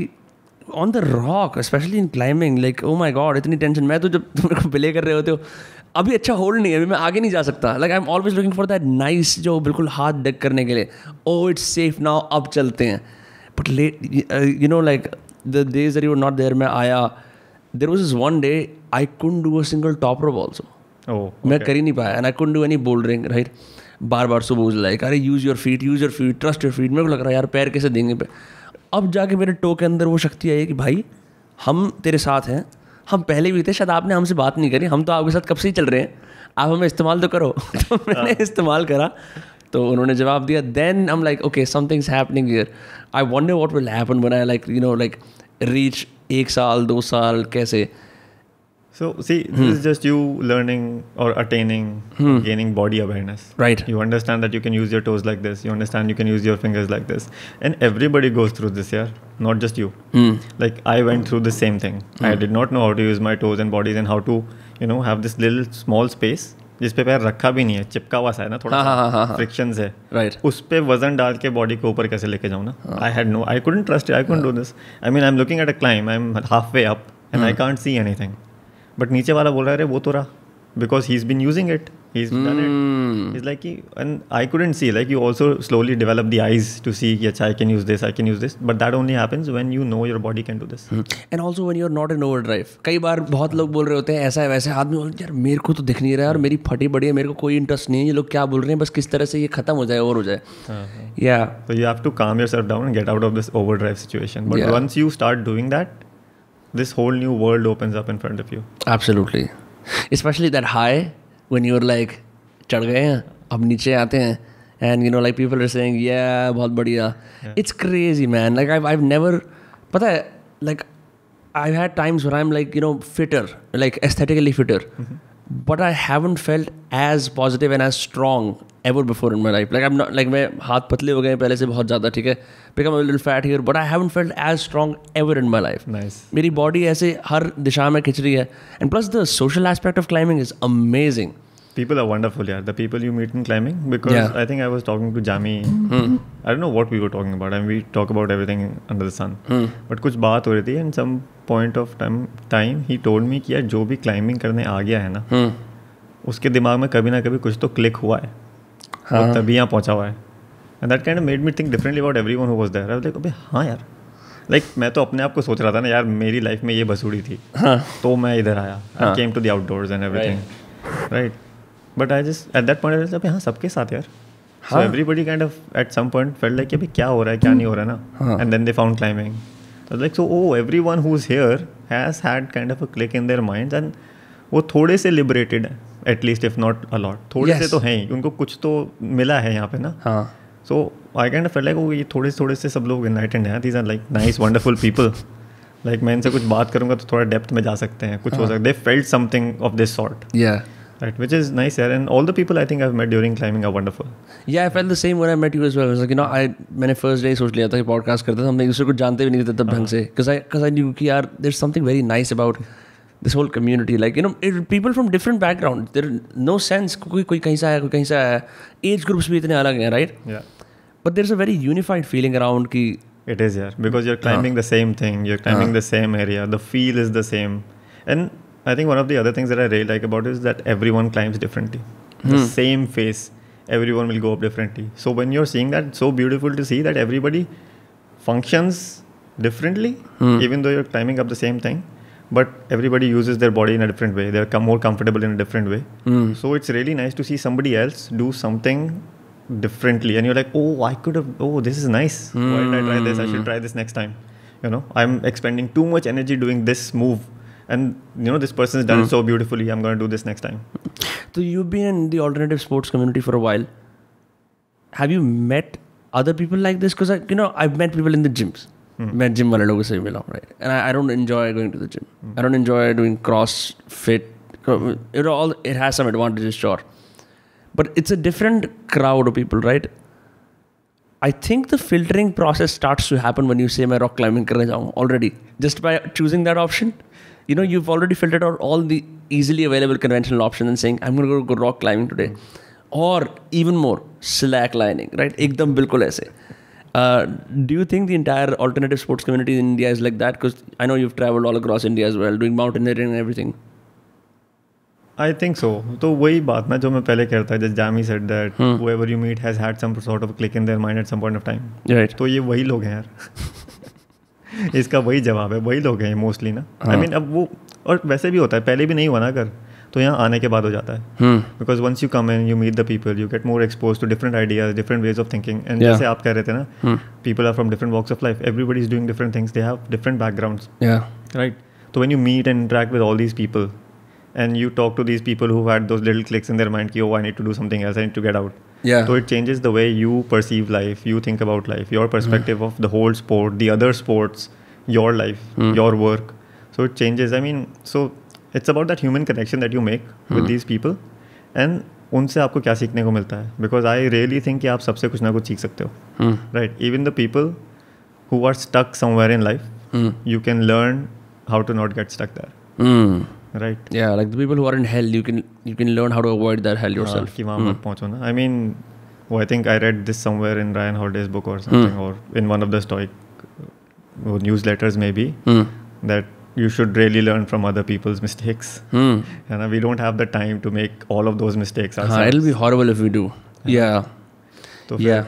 on the rock, especially in climbing, like oh my god, इतनी tension. मैं तो जब तुम मेरे को belay कर रहे होते हो अभी अच्छा होल्ड नहीं है अभी मैं आगे नहीं जा सकता like I am always looking for that nice जो बिल्कुल हाथ डेक करने के लिए ओ इट्स सेफ़ नाउ अब चलते हैं but let you know like the days that you not there मैं आया there was is one day I couldn't do a single top rope also मैं कर ही नहीं पाया and I could do any bouldering right बार बार सुबह like अरे use your feet use your feet trust your feet मेरे को लग रहा है यार पैर कैसे देंगे? पे अब जाके मेरे टो के अंदर वो शक्ति आई है कि भाई हम तेरे साथ हैं। हम पहले भी थे शायद आपने हमसे बात नहीं करी। हम तो आपके साथ कब से ही चल रहे हैं। आप हमें इस्तेमाल तो करो। तो मैंने इस्तेमाल करा। तो उन्होंने जवाब दिया। Then I am like okay something is happening here I want what will happen I like you know like reach एक साल दो साल कैसे? So see, this is just you learning or attaining, gaining body awareness. Right. You understand that you can use your toes like this. You understand you can use your fingers like this. And everybody goes through this, yeah. Not just you. Hmm. Like I went through the same thing. I did not know how to use my toes and bodies and how to, you know, have this little small space जिस पे पैर रखा भी नहीं है चिपका हुआ सा है ना थोड़ा हाँ, हाँ, हाँ, हाँ. फ्रिक्शन है Right. उस पे वजन डाल के बॉडी को ऊपर कैसे लेके जाऊँ ना I had no I couldn't trust I couldn't do this I mean I am looking at a climb I am halfway up and I can't see anything but नीचे वाला बोल रहा है अरे वो तो रहा. Because he is been using it he is done it is like कि and I couldn't see like you also slowly develop the eyes to see कि अच्छा I can use this I can use this but that only happens when you know your body can do this and also when you're not in overdrive कई बार बहुत लोग बोल रहे होते हैं ऐसा है वैसे आदमी बोल यार मेरे को तो दिख नहीं रहा है और मेरी फटी बड़ी है मेरे को कोई इंटरेस्ट नहीं है ये लोग क्या बोल रहे हैं? बस किस तरह से ये खत्म हो जाए और हो जाए. या So you have to calm yourself down and get out of this overdrive situation. But Yeah. once you start doing that, this whole new world opens up in front of you. Absolutely specially that high when you are like चढ़ गए हैं अब नीचे आते हैं. And you know like people are saying yeah बहुत बढ़िया. It's crazy man like I I never पता है like I had times when I am like you know fitter like aesthetically fitter but I haven't felt as positive and as strong ever before in my life like I am not like मैं हाथ पतले हो गए पहले से बहुत ज़्यादा ठीक है become little fat here but I haven't felt as strong ever in my life मेरी बॉडी ऐसे हर दिशा में खिंच रही है and plus the social aspect of climbing is amazing People are wonderful, yeah. The people you meet in climbing, because Yeah. Hmm. I think I was talking to Jami. hmm. I don't know what we were talking about. I mean, we talk about everything under the sun. Hmm. But कुछ बात हो रही थी and some point of time, time he told me कि यार जो भी climbing करने आ गया है ना Hmm. उसके दिमाग में कभी ना कभी कुछ तो क्लिक हुआ है हाँ। तभी यहाँ पहुँचा हुआ है। And that kind made me think differently about everyone was there like अबे हाँ यार। लाइक like, मैं तो अपने आप को सोच रहा था ना यार मेरी लाइफ में ये बसूड़ी थी। हाँ। तो मैं इधर आया। I came to the outdoors and everything right but I just at that point अबे हाँ सबके साथ यार। So. Everybody kind of at some point felt like अभी क्या हो रहा है? क्या नहीं हो रहा है हाँ। ना? And then they found climbing तो like so oh everyone who is here has had kind of a click in their mind and वो थोड़े से लिबरेटेड है। At least if not a lot थोड़े Yes. से तो हैं ही उनको कुछ तो मिला है यहाँ पे ना। हाँ। So I can't feel like ये थोड़े से थोड़े से सब लोग इनलाइटेंड हैं। These are like nice wonderful people like मैं इनसे कुछ बात करूँगा तो थोड़ा डेप्थ में जा सकते हैं कुछ हो सकता है। They felt something of this sort yeah right which is nice यार and all the people I think I met during climbing are wonderful yeah I felt the same when I met you as well you know I मैंने first day सोच लिया था कि podcast करते थे हम एक दूसरे को जानते भी नहीं थे तब ढंग से। Because I because I knew कि यार there something very nice about This whole community like you know people from different background there no sense कोई कोई कहीं से आया कोई कहीं से आया एज ग्रुप्स भी इतने अलग हैं राइट या but there is a very unified feeling around कि It is, yeah, because you're climbing the same thing, you're climbing the same area, the feel is the same. And I think one of the other things that I really like about it is that everyone climbs differently. The same face, everyone will go up differently. So when you're seeing that, it's so beautiful to see that everybody functions differently, even though you're climbing up the same thing. But everybody uses their body in a different way. They're more comfortable in a different way. Hmm. So it's really nice to see somebody else do something differently and you're like oh i could have oh this is nice why did i try this i should hmm. try this next time you know i'm expending too much energy doing this move and you know this person's done it so beautifully i'm going to do this next time So you've been in the alternative sports community for a while. Have you met other people like this? Because you know, I've met people in the gyms. मैं gym वाले लोगों से भी मिला हूँ right and I don't enjoy going to the gym I don't enjoy doing CrossFit it all it has some advantages sure but it's a different crowd of people right I think the filtering process starts to happen when you say मैं rock climbing करने जाऊँ already just by choosing that option you know you've already filtered out all the easily available conventional options and saying I'm going to go, go rock climbing today or even more slack lining right एकदम बिल्कुल ऐसे do you think the entire alternative sports community in India is like that because I know you travelled all across India is well doing mountaineering and everything I think so तो वही बात ना जो मैं पहले कहता just Jami said that ever you meet has had some sort of click in their mind at some point of time तो ये वही लोग हैं यार। इसका वही जवाब है वही लोग हैं मोस्टली ना। आई मीन अब वो और वैसे भी होता है पहले भी नहीं हुआ ना अगर। तो यहाँ आने के बाद हो जाता है। Because once you come and you meet the people you get more expose to different ideas different ways of thinking and जैसे आप कह रहे थे ना people are from different walks of life everybody is doing different things they have different backgrounds right तो when you meet and interact with all these people and you talk to these people who had those little clicks in their mind की ओ I need to do something else I to get out तो it changes the way you perceive life you think about life your perspective of the whole sport the other sports your life your work so it changes I mean so it's about that human connection that you make with these people and उनसे आपको क्या सीखने को मिलता है? Because I really think कि आप सबसे कुछ ना कुछ सीख सकते हो। Right even the people who are stuck somewhere in life you can learn how to not get stuck there right Yeah, like the people who are in hell, you can you can learn how to avoid that hell yourself. हाँ, कि वहाँ मत पहुँचो ना। I mean वो I think I read this somewhere in Ryan Holiday's book और in one of the Stoic वो newsletters में भी Hmm. that you should really learn from other people's mistakes Hmm. and uh, we don't have the time to make all of those mistakes हाँ, ourselves it'll be horrible if we do. Yeah. so Yeah.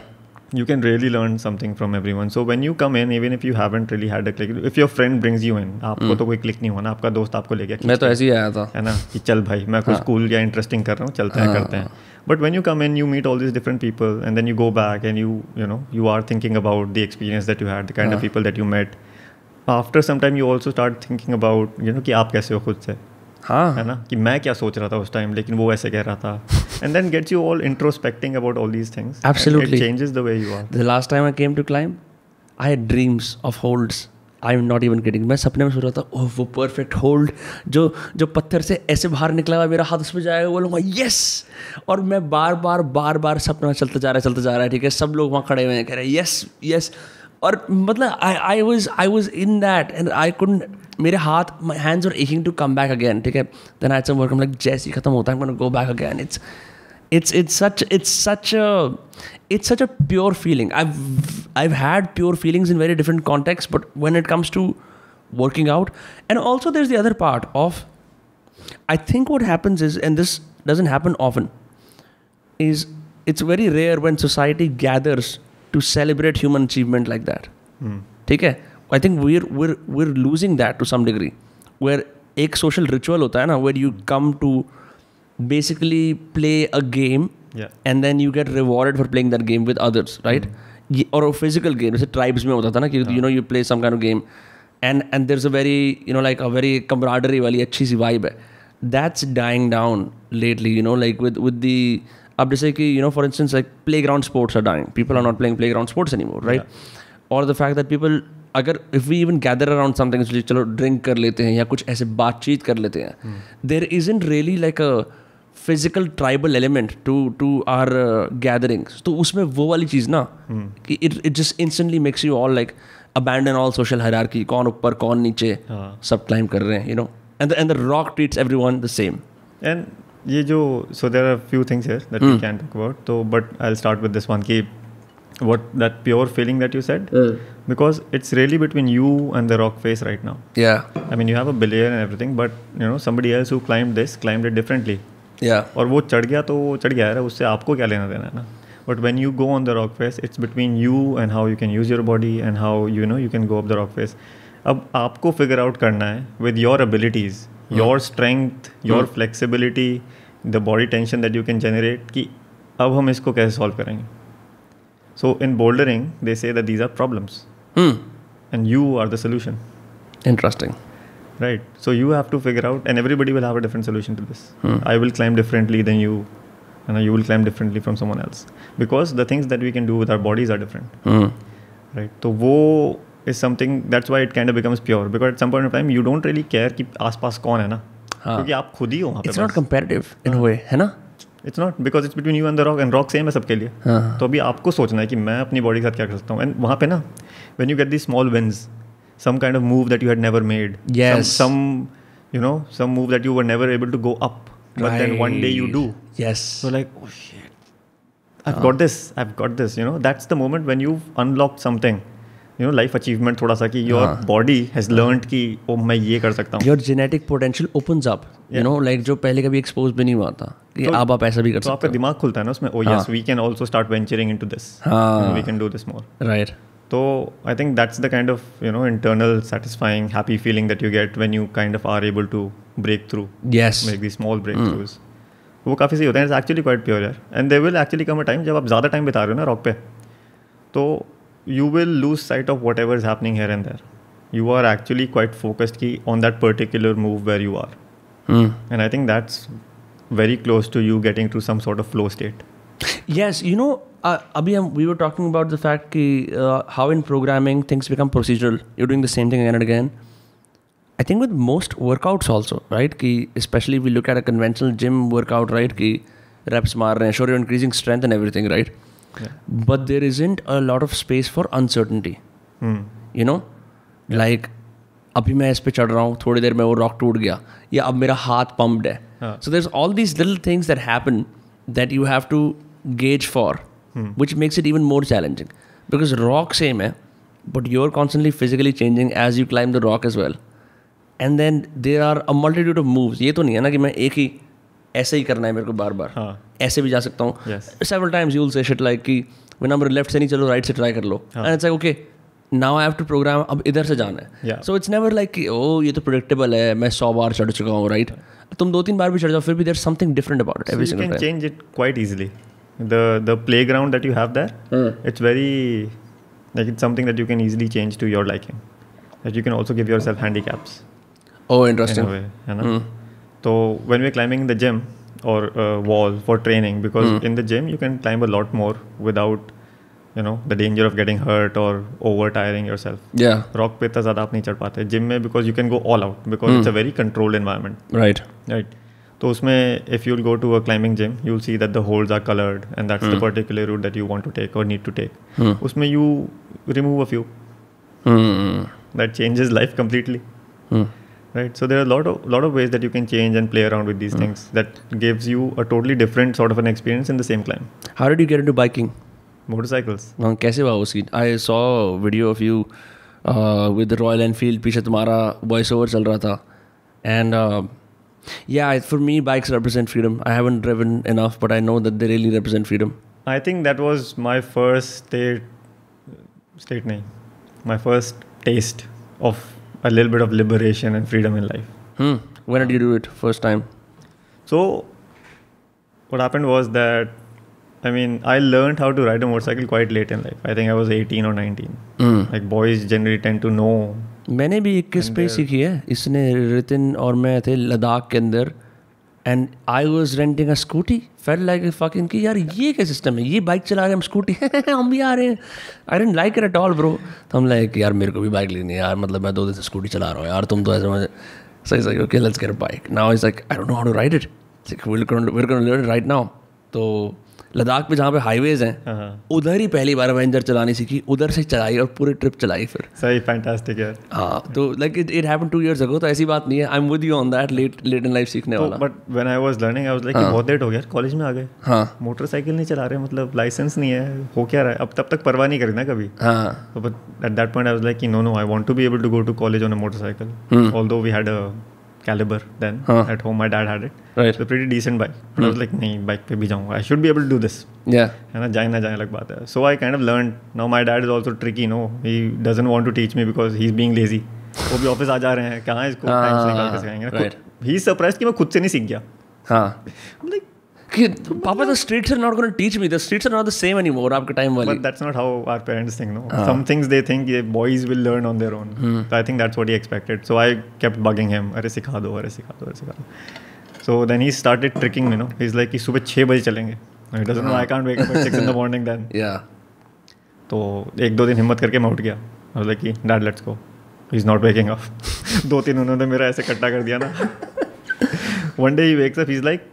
you can really learn something from everyone so when you come in even if you haven't really had a click if your friend brings you in आपको तो कोई click नहीं हुआ ना आपका दोस्त आपको ले गया मैं तो ऐसे ही आया था है ना कि चल भाई मैं कुछ कूल या इंटरेस्टिंग कर रहा हूँ चलते हैं करते हैं but when you come in you meet all these different people and then you go back and you you know you are thinking about the experience that you had the kind of people that you met after some time you also start thinking about you know कि आप कैसे हो खुद से? हाँ। है ना? कि मैं क्या सोच रहा था उस टाइम लेकिन वो ऐसे कह रहा था। And then gets you all introspecting about all these things Absolutely. Changes the way you are The last time I came to climb, I had dreams of holds. I'm not even kidding. मैं सपने में सोच रहा था ओह वो perfect hold जो जो पत्थर से ऐसे बाहर निकला हुआ मेरा हाथ उस पर जाएगा बोलूँगा यस और मैं बार बार बार बार सपना चलता जा रहा है चलता जा रहा है ठीक है? सब लोग वहाँ खड़े हुए हैं कह रहे हैं यस यस और मतलब I I was I was in that and I could मेरे हाथ my hands are aching to come back again ठीक है then I some work like जैसे ही खत्म होता है go back again it's it's it's such it's such a it's such a pure feeling i've i've had pure feelings in very different contexts but when it comes to working out and also there's the other part of i think what happens is and this doesn't happen often is it's very rare when society gathers to celebrate human achievement like that ठीक है I think we're we're we're losing that to some degree where एक social ritual होता है ना where you come to basically play a game Yeah. and then you get rewarded for playing that game with others right ये और physical game जैसे tribes में होता था ना कि you know you play some kind of game and and there is a very you know like a very camaraderie वाली अच्छी सी वाइब है that's dying down lately you know like with with the अब जैसे कि you know for instance like playground sports are dying people are not playing playground sports anymore right और the fact that people अगर if we even gather around something चलो drink कर लेते हैं या कुछ ऐसे बातचीत कर लेते हैं there is in really like a physical tribal element to to our gatherings तो उसमें वो वाली चीज़ ना कि it it just instantly makes you all like abandon all social hierarchy कौन ऊपर कौन नीचे हाँ. सब क्लाइम कर रहे हैं you know and and the rock treats everyone the same and ये जो so there are few things here that you can talk about तो but I'll start with this one की what that pure feeling that you set because it's really between you and the rock face right now I mean you have a belayer and everything but you know somebody else who climb this climb it differently और वो चढ़ गया तो वो चढ़ गया है उससे आपको क्या लेना देना है ना? But when you go on the rock face it's between you and how you can use your body and how you know you can go up the rock face अब आपको फिगर आउट करना है with your abilities your strength your flexibility The body tension that you can generate कि अब हम इसको कैसे solve करेंगे सो in bouldering they say that these are problems and you are the solution interesting Right. So you have to figure out, and everybody will have a different solution to this. I will climb differently than you, and you will climb differently from someone else because the things that we can do with our bodies are different. Right. So wo is something that's why it kind of becomes pure because at some point of time you don't really care कि आसपास कौन है ना हाँ. क्योंकि आप खुद ही हो वहाँ पे it's not comparative in way है। ना? It's not because it's between you and the rock and rock same है सबके लिए। हाँ. तो अभी आपको सोचना है कि मैं अपनी बॉडी के साथ क्या कर सकता हूँ। एंड वहाँ पे ना when you get the small wins some kind of move that you had never made some you know some move that you were never able to go up but then one day you do yes so like I've got this. I've got this. You know, that's the moment when you've unlocked something. You know life achievement थोड़ा सा कि your body has learn कि ओ मैं ये कर सकता हूँ. Your genetic potential open up you know like जो पहले कभी एक्सपोज भी नहीं हुआ था कि तो, आप ऐसा भी कर तो सकते आपका दिमाग खुलता है ना उसमें ओ we can also start venturing into this we can do this more right तो I think that's the kind of you know internal satisfying happy feeling that you get when you kind of are able to break through yes make the small breakthroughs वो काफ़ी सही होता है it's actually quite pure यार। And they will actually come a time जब आप ज़्यादा time बिता रहे हो ना रॉक पे। तो you will lose sight of whatever is happening here and there. You are actually quite focused key on that particular move where you are. Mm. And I think that's very close to you getting to some sort of flow state. Yes, you know, uh, um, we were talking about the fact ki, uh, how in programming things become procedural. You're doing the same thing again and again. I think with most workouts also, right? Ki, especially if we look at a conventional gym workout, right? Ki, reps mar rahe. Sure, you're increasing strength and everything, right? Yeah. But there isn't a lot of space for uncertainty. You know like अभी मैं इस पे चढ़ रहा हूँ थोड़ी देर में वो रॉक टूट गया या अब मेरा हाथ पम्प्ड है हाँ. So there all these little things that happen that you have to gauge for which makes it even more challenging because rock same है but you are constantly physically changing as you climb the rock as well and then there are a multitude of moves ये तो नहीं है ना कि मैं एक ही ऐसे ही करना है मेरे को बार बार हाँ। ऐसे भी जा सकता हूँ। Seven times you'll say shit like कि बिना मेरे लेफ़्ट से नहीं चलो राइट से ट्राई कर लो। And it's okay now I have to program अब इधर से जाना है। सो इट्स नेवर लाइक कि ओ ये तो प्रोडिक्टेबल है मैं सौ बार चढ़ चुका हूँ राइट right? तुम दो तीन बार भी चढ़ जाओ फिर भी there something different about it every change it quite easily the the playground that you have there it's very like it's something that you can easily change to your liking that you can also give yourself handicaps oh interesting है ना तो when you climbing the gym और wall for training because in the gym you can climb a lot more without you know the danger of getting hurt और over tiring yourself rock पे इतना ज़्यादा आप नहीं चढ़ पाते gym में because you can go all out because it's a very controlled environment right right तो उसमें if you go to a climbing gym you see that the holds are coloured and that's the particular route that you want to take और need to take उसमें you remove a few that changes life completely right so there are a lot of lot of ways that you can change and play around with these things that gives you a totally different sort of an experience in the same climb how did you get into biking motorcycles हाँ कैसे हुआ उसकी I saw video of you with Royal Enfield पीछे तुम्हारा voice over चल रहा था and yeah for me bikes represent freedom i haven't driven enough but i know that they really represent freedom i think that was my first state state nahi my first taste of a little bit of liberation and freedom in life hmm. when did you do it first time so what happened was that i mean i learned how to ride a motorcycle quite late in life i think i was 18 or 19 Hmm. like boys generally tend to know मैंने भी इक्कीस पे सीखी है इसने रितिन और मैं थे लद्दाख के अंदर and I was renting a scooty fell like fucking कि यार, ये क्या सिस्टम है? ये बाइक चला रहे हैं हम स्कूटी हम भी आ रहे हैं. I didn't like at all bro तो हम लाइक यार, मेरे को भी बाइक लेनी है यार. मतलब मैं दो दिन से स्कूटी चला रहा हूँ यार. तुम तो ऐसे सही सही okay let's get bike now is like I don't know how to ride it right now तो लद्दाख पे जहाँ पे हाईवेज हैं हाँ उधर ही पहली बार अवेंजर चलानी सीखी उधर से चलाई और पूरी ट्रिप चलाई फिर। सही फैंटास्टिक यार। हाँ तो like it it happen two years ago तो ऐसी बात नहीं है। I am with you on that late late in life सीखने वाला। But when I was learning I was like बहुत लेट हो गया कॉलेज में आ गए। हाँ। मोटरसाइकिल नहीं चला रहे मतलब लाइसेंस नहीं है हो क्या रहा है? अब तब तक परवाह नहीं करी ना कभी। हाँ। but at that point, I was like, no, no, I want to be able to go to college on a motorcycle. Although we had a Caliber then at home my dad had it right decent bike like नहीं bike पे भी जाऊँगा I should be able to this है ना? जाए ना जाए अलग बात है। So I kind of learn now my dad is also tricky no he doesn't want to teach me because he is being lazy वो भी ऑफ़िस आ जा रहे हैं। कहाँ इसको? हाँ, ही हाँ, हाँ, सरप्राइज़ कि मैं खुद से नहीं सीख गया। हाँ। लाइक कि पापा streets are not teach me streets are not the same anymore आपके टाइम वाली। That's not how our parents think no some things they think ये boys will learn on their own so I think that's what he expected so I kept bugging him अरे सिखा दो अरे सिखा दो अरे सिखा दो. So then he started tricking me no he is like कि सुबह 6:00 बजे चलेंगे. He doesn't know I can't wake up at 6 in the morning then या तो एक दो दिन हिम्मत करके मैं उठ गया। और लाइक कि dad let's go he is not waking up दो तीन उन्होंने मेरा ऐसे इकट्ठा कर दिया ना। One day he wakes up he is like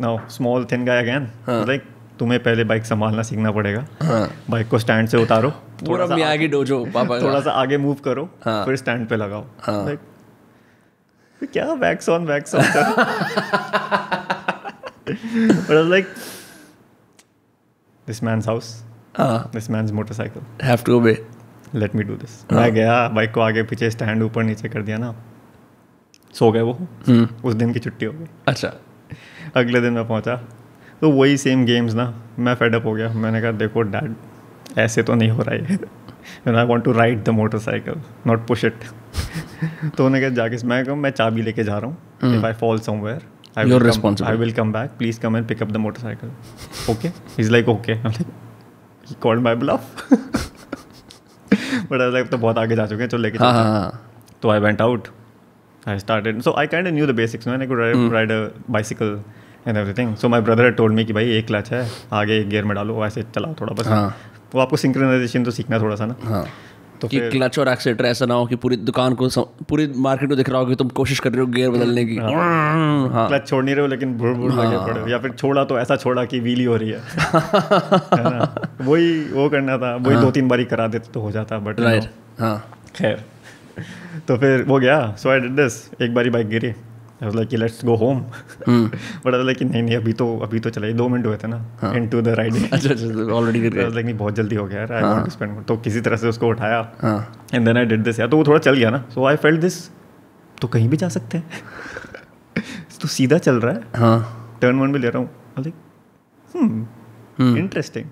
now small guy again. He's like तुम्हें पहले बाइक संभालना सीखना पड़ेगा। हाँ। बाइक को स्टैंड से उतारो। पूरा सा मियागी डोजो पापा थोड़ा सा आगे मूव करो हाँ। फिर स्टैंड पे लगाओ। हाँ। Like, क्या wax on wax on but like this man's house हाँ। This man's motorcycle have to obey let me do this मैं गया बाइक को आगे पीछे स्टैंड ऊपर नीचे कर दिया ना। सो गए वो। उस दिन की छुट्टी हो गई। अच्छा। अगले दिन मैं पहुँचा। तो वही सेम गेम्स ना मैं फेडअप हो गया। मैंने कहा देखो डैड ऐसे तो नहीं हो रहा है I want to ride the motorcycle not push it तो उन्होंने कहा जाके मैं कहूँ मैं चाबी लेके जा रहा हूँ। If I fall somewhere I responsible. I will come back please come and pick up the motorcycle okay is like okay called my bluff but I like तो बहुत आगे जा चुके हैं चलो लेके हाँ हैं। हाँ। So I went out. I started. So I kind of knew the basics. No? I could ride, mm. ride a bicycle and everything. So my brother had told me कि भाई एक क्लच है आगे एक गियर में डालो ऐसे चलाओ थोड़ा बस। हाँ। वो आपको सिंक्रोनाइजेशन तो सीखना थोड़ा सा ना। हाँ। तो कि क्लच और एक्सीटर ऐसा ना हो कि पूरी दुकान को पूरी मार्केट को दिख रहा हो कि तुम कोशिश कर रहे हो गियर बदलने की। हाँ। क्लच छोड़ नहीं रहे हो लेकिन भुड़ भुड़ लगे पड़े हो। या फिर छोड़ा तो ऐसा छोड़ा कि व्हीली हो रही है। है वही वो करना था। वही दो तीन बारी करा देते तो हो जाता बट राइट हाँ। खैर। तो फिर वो गया सो आई डिड दिस एक बारी बाइक गिरी। आई वाज लाइक कि let's go home but I like कि नहीं नहीं अभी तो अभी तो चले दो मिनट हुए थे ना इनटू द राइडिंग अच्छा अच्छा ऑलरेडी गिर लाइक नहीं बहुत जल्दी हो गया यार आई वांट टू स्पेंड तो किसी तरह से उसको उठाया। And then I did this यार तो वो थोड़ा चल गया ना। सो आई फेल्ट दिस तो कहीं भी जा सकते हैं? तो सीधा चल रहा है। हाँ। टर्न वन भी ले रहा हूँ। लाइक इंटरेस्टिंग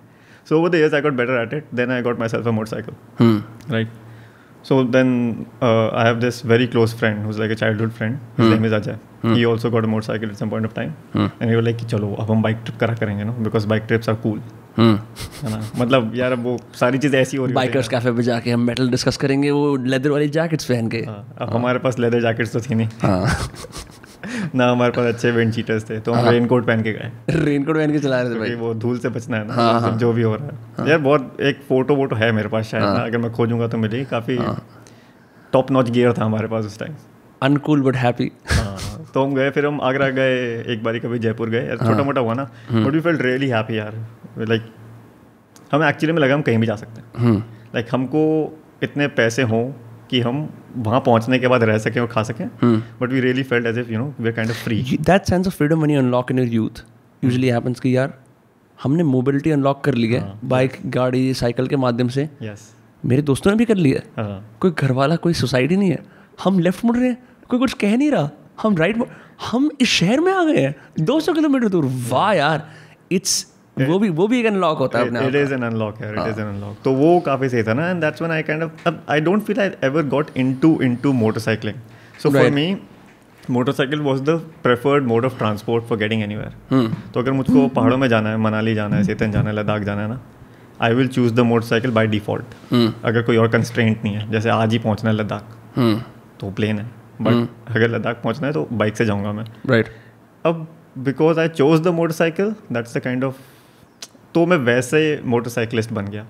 सो वो the I got better at it. Then I got myself a motorcycle. Hmm Right. So then uh, I have this very close friend who's like a childhood friend. His hmm. name is Ajay. Hmm. He also got a motorcycle at some point of time. Hmm. And we were like कि चलो अब हम bike trip करा करेंगे ना because bike trips are cool hmm है ना मतलब यार वो सारी चीज़ें ऐसी हो रही होती हैं बाइकर्स कैफ़े पे जाके हम मेटल डिस्कस करेंगे वो लेदर वाली जैकेट्स पहन के हाँ, अब हमारे पास लेदर जैकेट्स तो थी नहीं हाँ ना हमारे पास अच्छे विंड चीटर्स थे तो हम रेन कोट पहन के गए। रेनकोट पहन के चला रहे थे भाई। वो धूल से बचना है ना हाँ, सब जो भी हो रहा है। यार बहुत एक फ़ोटो वोटो है मेरे पास शायद ना अगर मैं खोजूँगा तो मिलेगी काफ़ी टॉप नॉच गियर था हमारे पास उस टाइम अनकूल बट हैप्पी हाँ, तो हम गए फिर हम आगरा गए एक बारी कभी जयपुर गए। छोटा मोटा हुआ ना but we felt really happy यार। लाइक हमें एक्चुअली में लगा हम कहीं भी जा सकते हैं। हम्म। लाइक हमको इतने पैसे हों कि हम वहाँ पहुँचने के बाद रह सकें और खा सकें but we really felt as if you know we kind of free that sense of freedom when you unlock in your youth usually happens कि यार हमने मोबिलिटी अनलॉक कर ली है बाइक गाड़ी साइकिल के माध्यम से। यस मेरे दोस्तों ने भी कर लिया है। हाँ। कोई घर वाला कोई सोसाइटी नहीं है। हम लेफ़्ट मुड़ रहे हैं। कोई कुछ कह नहीं रहा। हम राइट हम इस शहर में आ गए हैं। 200 किलोमीटर दूर। वाह यार इट्स वो भी वो भी एक अनलॉक होता है अपने इट इज़ एन अनलॉक यार इट इज़ एन अनलॉक तो वो काफ़ी सही था ना and that's when I kind of I don't feel I ever got into into motorcycling so for me motorcycle was the preferred mode of transport for getting hmm तो अगर मुझको पहाड़ों में जाना है मनाली जाना है सेतन जाना है लद्दाख जाना है ना I will choose the motorcycle by default अगर कोई और कंस्ट्रेंट नहीं है जैसे आज ही पहुँचना है लद्दाख हम्म तो प्लेन है. बट अगर लद्दाख पहुँचना है तो बाइक से जाऊँगा मैं. राइट अब because I chose the motorcycle that's the kind of तो मैं वैसे मोटरसाइकिलिस्ट बन गया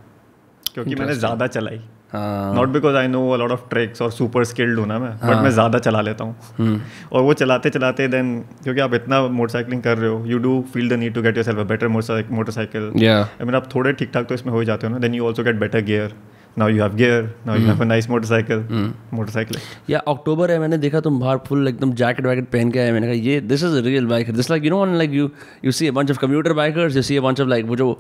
क्योंकि मैंने ज़्यादा चलाई। हाँ। Not because I know a lot of tricks और सुपर स्किल्ड हूँ ना मैं बट मैं ज़्यादा चला लेता हूँ। हम्म। और वो चलाते चलाते देन क्योंकि आप इतना मोटरसाइकिलिंग कर रहे हो you do feel the need to get yourself a better motorcycle I mean आप थोड़े ठीक ठाक तो इसमें हो जाते हो ना then you also get better gear now you have gear now you have a nice motorcycle motorcycle या अक्टूबर है मैंने देखा तुम बाहर फुल एकदम जैकेट वैकेट पहन के आए मैंने कहा ये this is real bike this like you know one like you you see bunch of computer bikers you see bunch of like वो जो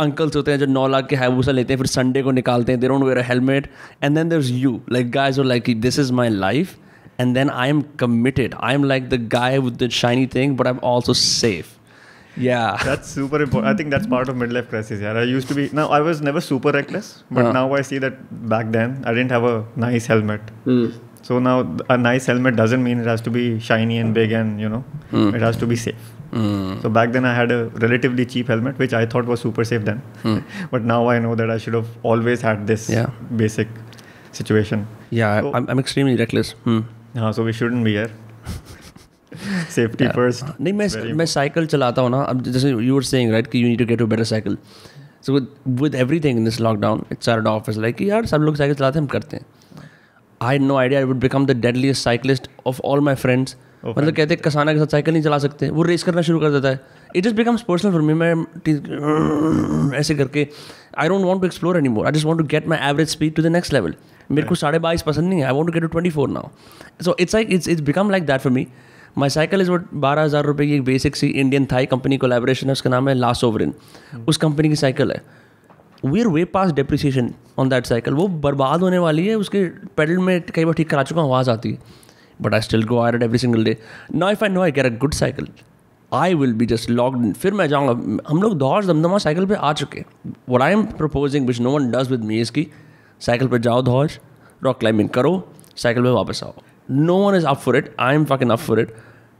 अंकल्स होते हैं जो नौ लाख के हाइबूसा लेते हैं फिर संडे को निकालते हैं they don't wear a helmet and then there is you like guys are like this is my life and then I am committed. I am like the guy with the thing but I I'm also safe. Yeah. That's super important. I think that's part of midlife crisis. Yeah, I used to be. Now I was never super reckless, but Huh. now I see that back then I didn't have a nice helmet. So now a nice helmet doesn't mean it has to be shiny and big and you know it has to be safe. Mm. So back then I had a relatively cheap helmet, which I thought was super safe then. but now I know that I should have always had this Yeah. basic situation. Yeah, So- I'm, I'm extremely reckless. Hmm. Uh, so we shouldn't be here. Safety first. नहीं मैं मैं cycle चलाता हूँ ना। अब जैसे you were saying right कि you need to get a better cycle so with with everything in this lockdown it's our office like कि यार सब लोग साइकिल चलाते हैं हम करते हैं। I no idea I would become the deadliest cyclist of all my friends मतलब कहते हैं कसाना के साथ साइकिल नहीं चला सकते। वो रेस करना शुरू कर देता है। It just becomes personal for me मैं ऐसे करके I don't want to explore any more I just want to get my average speed to the next level मेरे को साढ़े बाईस पसंद नहीं है। I want to get to twenty four now so it's like it's it's become like that for me my cycle is what बारह हज़ार रुपये की एक बेसिक सी इंडियन थाई कंपनी कोलेबोरेशन है, उसका नाम है लास्ट ओवरिन उस कंपनी की साइकिल है। We are way past depreciation on that cycle वो बर्बाद होने वाली है, उसके पेडल में कई बार ठीक करा चुका आवाज़ आती है। But I still go I every single day no if I know I get a good cycle I will be just locked in फिर मैं जाऊँगा। हम लोग दौड़ दमदमा साइकिल पर आ चुके what I am proposing which no one does with me इसकी साइकिल पर जाओ दौड़ रॉक क्लाइंबिंग करो साइकिल पर वापस आओ। No one is up for it I am fucking up for it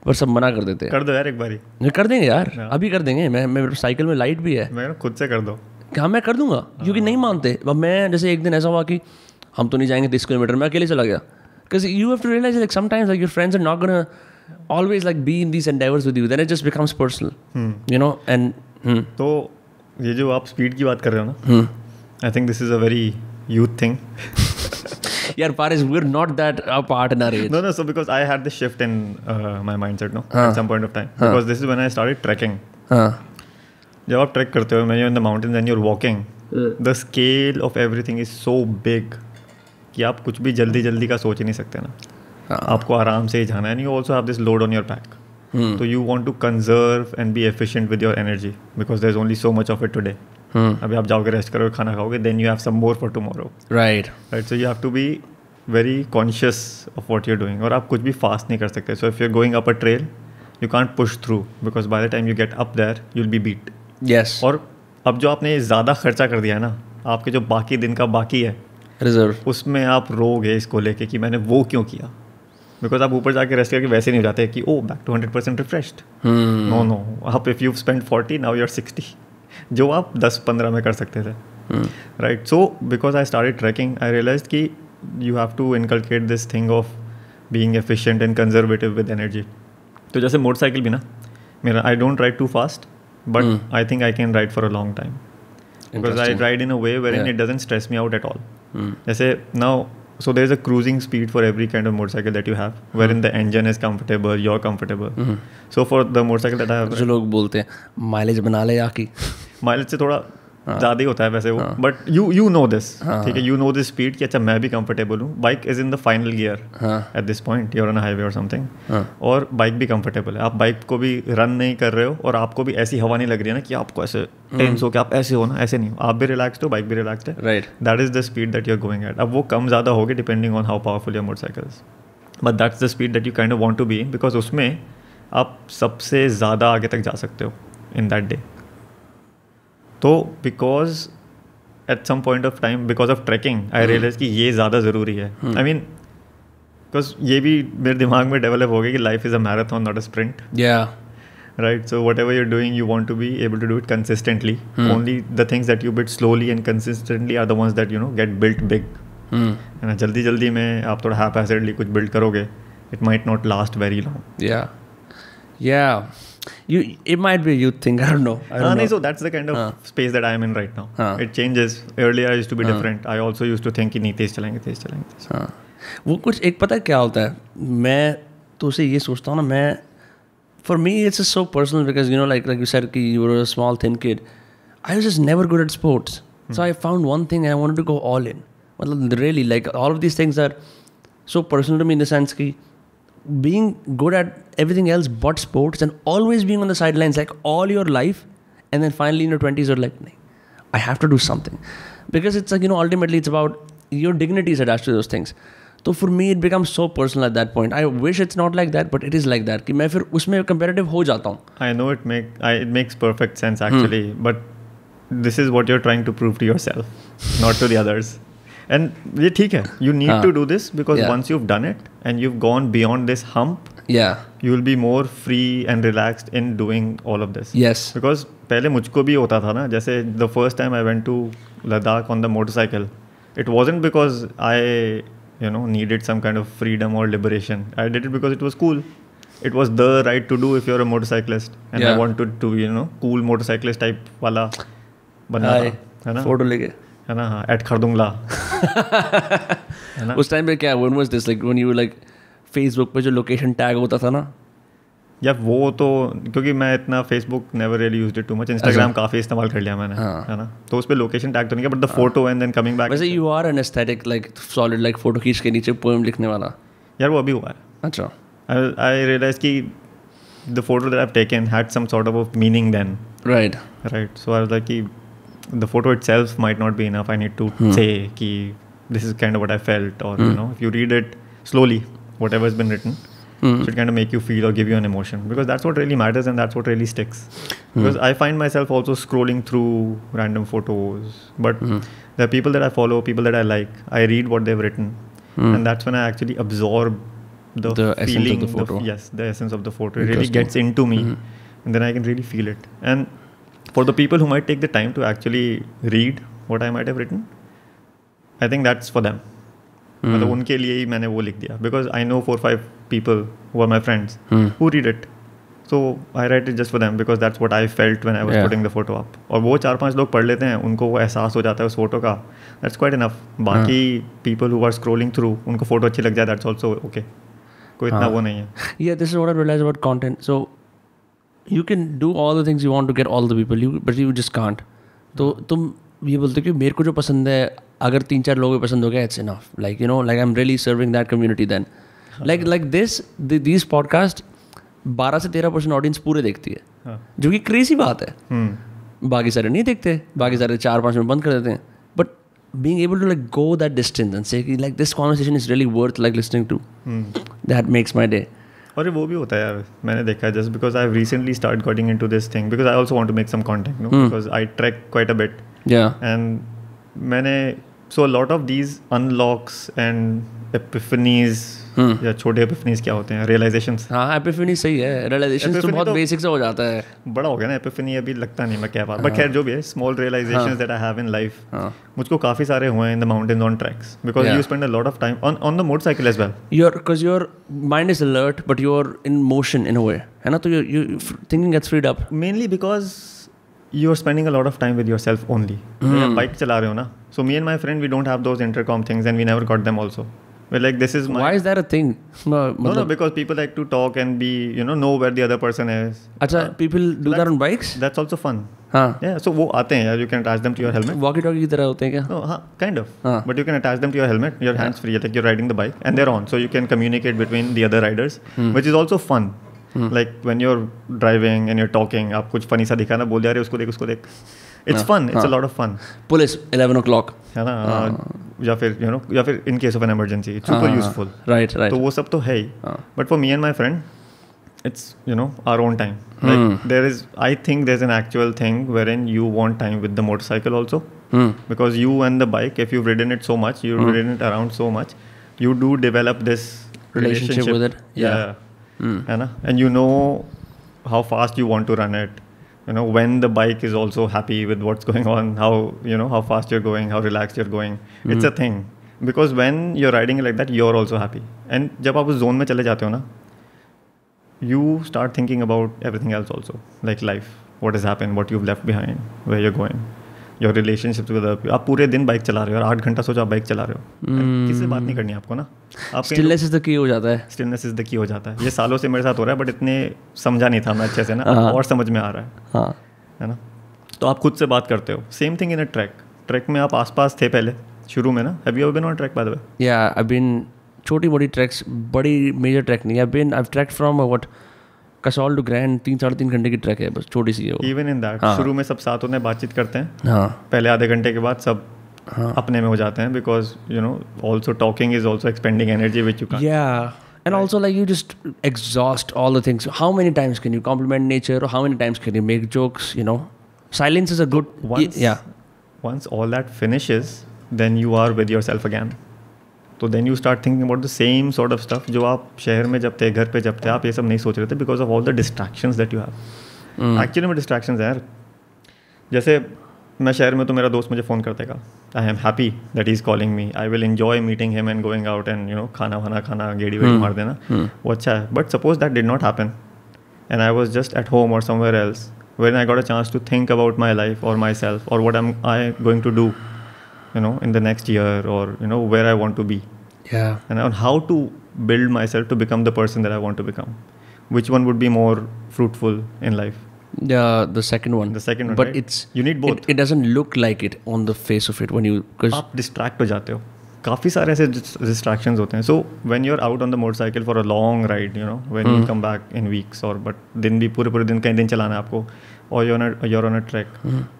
पर सब मना कर देते हैं। कर दो यार एक बारी। ये कर देंगे यार। अभी कर देंगे। मैं मेरे साइकिल में लाइट भी है। मैं खुद से कर दो। हाँ मैं कर दूँगा क्योंकि नहीं मानते। अब मैं जैसे एक दिन ऐसा हुआ कि हम तो नहीं जाएँगे तीस किलोमीटर मैं अकेले चला गया। Because you have to realize like sometimes like your friends are not gonna always like be in these endeavors with you. Then it just becomes personal you know and hmm, तो ये जो आप speed की बात कर रहे हो ना I think this is a very youth thing यार Paris we are not that a partner is no no so because I had the shift in my mindset no at some point of time because this is when I started trekking हाँ जब आप trek करते हो when you in the mountains and you are walking the scale of everything is so big कि आप कुछ भी जल्दी जल्दी का सोच ही नहीं सकते ना। Uh. आपको आराम से ही जाना है। And also have this load on your back तो you want to conserve and be efficient with your energy because there is only so much of it today अभी आप जाओगे रेस्ट करोगे खाना खाओगे then you have some more for tomorrow right right so you have to be very conscious of what you're doing. और आप कुछ भी fast नहीं कर सकते. So if you're going up a trail you can't push through because by the time you get up there you'll be beat. Yes. और अब जो आपने ज़्यादा खर्चा कर दिया है ना आपके जो बाकी दिन का बाकी है रिज़र्व उसमें आप रोगे इसको लेके कि मैंने वो क्यों किया? बिकॉज़ आप ऊपर जाके रेस्ट करके वैसे नहीं हो जाते कि ओ back to hundred percent refreshed. No no आप if you spend forty now you're sixty जो आप दस पंद्रह में कर सकते थे. Right so because I start trekking I realize कि you have to inculcate this thing of being efficient and conservative with energy तो जैसे मोटरसाइकिल भी ना? मेरा I don't ride too fast but I think I can ride for a long time because I ride in a way where in it doesn't stress me out at all जैसे now so there is a cruising speed for every kind of motorcycle that you have where in the engine is comfortable you're comfortable so for the motorcycle लोग बोलते हैं mileage बना ले आके। Mileage से थोड़ा ज़्यादा ही होता है वैसे वो। But you you know this हाँ। ठीक है? यू नो दिस स्पीड कि अच्छा मैं भी कंफर्टेबल हूँ। Bike is in the final gear हाँ। At this point you're on highway or something हाँ। और बाइक भी कंफर्टेबल है। आप बाइक को भी रन नहीं कर रहे हो और आपको भी ऐसी हवा नहीं लग रही है ना कि आपको ऐसे टेंस हो कि आप ऐसे हो ना ऐसे नहीं हो। आप भी रिलैक्स हो बाइक भी रिलैक्स है। Right that is the speed that you are going at अब वो कम ज़्यादा होगी depending on how powerful your motorcycles but that's the speed that you kind of want to be because उसमें आप सबसे ज़्यादा आगे तक जा सकते हो इन दैट डे तो because at some point of time because of trekking I realize कि ये ज़्यादा ज़रूरी है। आई मीन बिकॉज़ ये भी मेरे दिमाग में डेवलप हो गया कि life is a marathon not a sprint right so whatever you're doing you want to be able to do it consistently only the things that you build slowly and consistently are the ones that you know get built big है ना? जल्दी जल्दी में आप थोड़ा हैप हैजर्डली कुछ build करोगे it might not last very long या या it might be you think i don't ah, know, so that's the kind of space that i am in right now. It changes. Earlier i used to be different. I also used to think in it is एक पता क्या होता है मैं तो उसे ये सोचता हूँ ना मैं for me it's a so personal because you know like like you sir कि you were a small thin kid I was just never good at sports so I found one thing I wanted to go all in मतलब really like all of this things are being good at everything else but sports and always being on the sidelines like all your life and then finally in your 20s you're like "Nahi, I have to do something because it's like you know ultimately it's about your dignity is attached to those things so for me it becomes so personal at that point I wish it's not like that but it is like that कि मैं फिर उसमें competitive हो जाता हूँ I know it make I, it makes perfect sense actually, but this is what you're trying to prove to yourself, not to the others. And ये ठीक है. You need हाँ. to do this because Yeah. once you've done it and you've gone beyond this hump, yeah you will be more free and relaxed in doing all of this. yes Because पहले मुझको भी होता था ना जैसे the first time I went to Ladakh on the motorcycle, it wasn't because I you know needed some kind of freedom or liberation. I did it because it was cool. It was the right to do if you're a motorcyclist, and yeah. I wanted to you know cool motorcyclist type वाला बनना Hi. था है ना photo लेके है ना? हाँ eight Khardung La उस टाइम पे क्या when was this? Like when you like Facebook पे जो लोकेशन टैग होता था ना? या वो तो क्योंकि मैं इतना Facebook never really used it too much Instagram काफ़ी इस्तेमाल कर लिया मैंने हाँ। है ना? तो उस पर लोकेशन टैग तो नहीं किया but the photo and then coming back वैसे you are an aesthetic like solid like photo खींच के नीचे पोएम लिखने वाला। यार वो अभी हुआ है। अच्छा। I realized कि photo that I've taken had some sort of a meaning then, right? So I was like, कि the photo itself might not be enough. I need to hmm. say कि this is kind of what I felt, or you hmm. know, if you read it slowly, whatever has been written, hmm. should kind of make you feel or give you an emotion because that's what really matters and that's what really sticks. Because I find myself also scrolling through random photos, but there are people that I follow, people that I like. I read what they've written, and that's when I actually absorb the, The essence of the photo. yes, the essence of the photo. It really gets into me, and then I can really feel it. And for the people who might take the time to actually read what I might have written, I think that's for them. मतलब उनके लिए ही मैंने वो लिख दिया। Because I know four five people who are my friends who read it so I write it just for them because that's what I felt when I was. Putting the photo up और वो चार पाँच लोग पढ़ लेते हैं उनको वो एहसास हो जाता है उस फ़ोटो का। दैट्स क्वाइट इनफ बाकी people who are scrolling through उनको फ़ोटो अच्छी लग जाए दैट्स आल्सो ओके कोई इतना हाँ. वो नहीं है। Yeah, this is what I realized about content. So you can do all the things you want to get all the people you but you just can't. तो तुम ये बोलते हो कि मेरे को जो पसंद है अगर तीन चार लोगों को पसंद हो गया it's enough like you know like I am really serving that community then like like this this podcast बारह से तेरह परसेंट ऑडियंस पूरे देखती है। हाँ। जो कि क्रेजी बात है। हम्म बाकी सारे नहीं देखते बाकी सारे चार पाँच मिनट बंद कर देते हैं। But being able to like go that distance and say like this conversation is really worth like listening to that makes my day और वो भी होता है यार मैंने देखा है just because I recently start getting into this thing because I also want to make some content no because I track quite a bit and मैंने so lot of these unlocks and Hmm. या छोटे epiphanies क्या होते हैं? Realisation हाँ Epiphany सही है। Realisation तो बहुत तो बेसिक से हो जाता है। बड़ा हो गया ना एपिफनी अभी लगता नहीं मैं क्या बात बट खैर जो भी है small realization that I have in life मुझको काफ़ी सारे हुए हैं in the mountains on treks because you spend a lot of time on on the motorcycle as well your because your mind is alert but you are in motion in a way है ना? तो you you thinking gets freed up mainly because you are spending a lot of time with your only bike चला रहे हो ना? So me and my friend we don't have those intercom things and we never got them also we're like this is my why is that a thing No, no, मतलब because people like to talk and be, you know, know where the other person is. अच्छा people do that on bikes That's also fun. हाँ Yeah, so वो आते हैं यार, you can attach them to your helmet. Walkie talkie की तरह होते हैं क्या No, हाँ, kind of. हाँ. But you can attach them to your helmet, your hands free, like you're riding the bike, and they're on. So you can communicate between the other riders, which is also fun. Like when you're driving and you're talking, आप कुछ funny सा दिखा ना बोल जा रहे हो उसको देख उसको देख. It's fun. It's a lot of fun. Police 11 o'clock है ना या फिर you know या फिर in case of an emergency, it's super useful. Right right तो वो सब तो है ही हाँ. But for me and my friend it's you know our own time like there is I think there is an actual thing wherein you want time with the motorcycle also Hmm. Because you and the bike if you ridden it so much you've ridden it around so much you do develop this Relationship with it, yeah. Hmm. है ना and you know how fast you want to run it you know when the bike is also happy with what's going on how you know how fast you're going how relaxed you're going it's a thing because when you're riding like that you're also happy and जब आप उस zone में चले जाते हो ना you start thinking about everything else also like life what has happened what you've left behind where you're going Your relationships with other people आप पूरे दिन बाइक चला रहे हो और आठ घंटा सोचो आप बाइक चला रहे हो। किससे बात नहीं करनी आपको ना? आप स्टिलनेस इज़ द की हो जाता है। स्टिलनेस इज़ द की हो जाता है। ये सालों से मेरे साथ हो रहा है बट इतने समझा नहीं था मैं अच्छे से ना। हाँ। और समझ में आ रहा है। हाँ। है ना? तो आप खुद से बात करते हो। Same thing in a trek trek में आप आसपास थे पहले शुरू में ना? Have you been on trek by the way या आई बीन छोटी मोटी ट्रैक्स बड़ी मेजर ट्रैक नहीं। I been I trek from what Kasol to grand तीन साढ़े तीन घंटे की ट्रैक है बस छोटी सी है इवन इन दैट शुरू में सब साथ होते हैं बातचीत करते हैं। हाँ। पहले आधे घंटे के बाद सब हाँ। अपने में हो जाते हैं because you know also talking is also expending energy which you या and also like you just exhaust all the things how many times can you compliment nature how many times can you make jokes you know silence is a good या once all that finishes then you are with your self again तो then you start thinking about the same sort of stuff जो आप शहर में जब थे घर पे जब थे आप ये सब नहीं सोच रहे थे because of all the distractions that you have actually में डिस्ट्रैक्शंस हैं यार। जैसे मैं शहर में तो मेरा दोस्त मुझे फ़ोन करते का I am happy that is calling me I will enjoy meeting him and going out and you know खाना वाना खाना गेड़ी वेड़ी मार देना. वो अच्छा है। But suppose that did not happen and I was just at home or or else when I got a chance to think about my life और my self और what am I going to do, you know, in the next year or you know where I want to be Yeah. and on how to build myself to become the person that I want to become. Which one would be more fruitful in life? Yeah, the second one. The second one, But right? it's You need both. It, it doesn't look like it on the face of it when you because आप distract हो जाते हो काफ़ी सारे ऐसे distractions होते हैं so when you are out on the motorcycle for a long ride you know when you come back in weeks और बट दिन भी पूरे पूरे दिन कई दिन चलाना है आपको और you're you're on a trek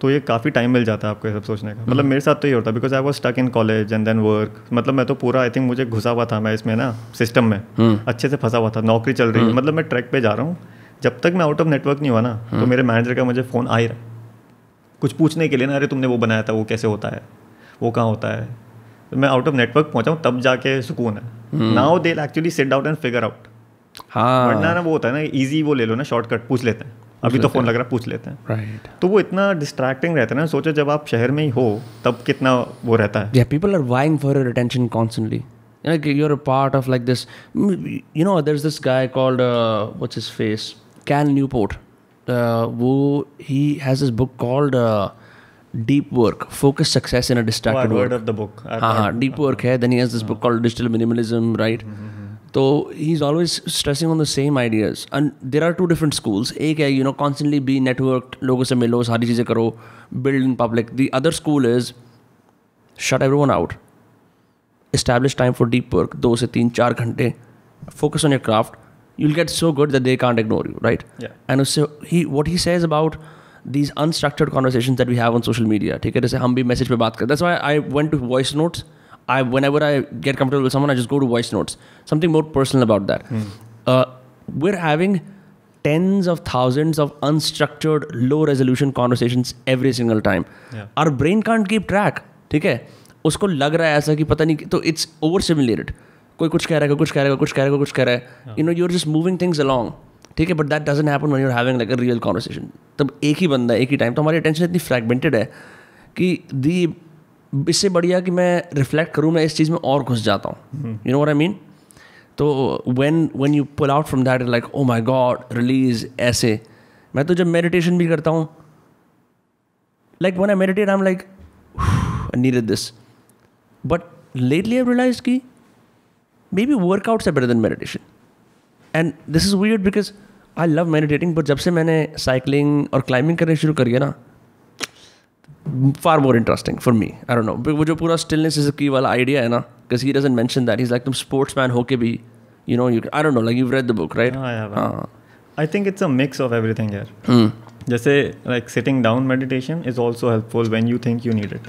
तो ये काफ़ी टाइम मिल जाता है आपको ये सब सोचने का। मतलब मेरे साथ तो ये होता है because I was stuck in college and then work मतलब मैं तो पूरा आई थिंक मुझे घुसा हुआ था मैं इसमें ना सिस्टम में। अच्छे से फंसा हुआ था नौकरी चल रही है। मतलब मैं ट्रैक पे जा रहा हूँ जब तक मैं आउट ऑफ़ नेटवर्क नहीं हुआ ना तो मेरे मैनेजर का मुझे फ़ोन आ ही रहा कुछ पूछने के लिए ना अरे तुमने वो बनाया था वो कैसे होता है? वो कहाँ होता है? तो मैं आउट ऑफ़ नेटवर्क पहुँचा हूँ तब जाके सुकून है। Now they actually sit out and figure out हाँ। वरना ना वो होता है ना इजी वो ले लो ना शॉर्टकट पूछ लेते हैं। अभी तो फ़ोन लग रहा है पूछ लेते हैं right. तो वो इतना डिस्ट्रैक्टिंग रहता है ना सोचो जब आप शहर में ही हो तब कितना वो रहता है Yeah, people are vying for your attention constantly. Like you're a part of like this. mm, You know, there's this guy called uh, what's his face? Cal Newport वो he has this book called deep work focus success in a Oh, I've distracted heard of the book. I've हाँ हाँ deep work है then he has this book called digital minimalism right तो he is always stressing on the same ideas and there are two different schools एक है you know constantly be network लोगों से मिलो सारी चीज़ें करो build in public the other school is shut everyone out establish time for deep work दो से तीन चार घंटे. Focus on your craft you'll get so good that they can't ignore you right and उससे ही what he says about these unstructured conversation that we have on social media ठीक है? जैसे हम भी मैसेज पर बात करते हैं I went to voice notes I whenever I get comfortable with someone I just go to voice notes something more personal about that Mm. uh, we're having tens of thousands of unstructured low resolution conversations every single time Yeah. our brain can't keep track ठीक है उसको लग रहा है ऐसा कि पता नहीं तो इट्स ओवर सिमुलेटेड कोई कुछ कह रहा है कुछ कह रहा है कुछ कह रहा है कुछ कह रहा है you know you're just moving things along ठीक है but that doesn't happen when you're having like a real conversation तब एक ही बंदा एक ही टाइम तो हमारी अटेंशन इतनी फ्रैगमेंटेड है कि दी इससे बढ़िया कि मैं रिफ्लेक्ट करूँ मैं इस चीज़ में और घुस जाता हूँ। यू नो आई मीन तो when when you pull out from that like oh my God release ऐसे। मैं तो जब मेडिटेशन भी करता हूँ like when I meditate I am like near this but lately I realise की maybe workouts are better than meditation and this is weird because I love meditating but जब से मैंने साइकिलिंग और क्लाइंबिंग करने शुरू करिए ना far more interesting for me I know वो जो पूरा स्टिलनेस की वाला आइडिया है ना cause he doesn't mention that is like तुम स्पोर्ट्स मैन होके भी you know you I know like you read the book right I think it's a mix of everything जैसे like sitting down meditation is also helpful when you think you need it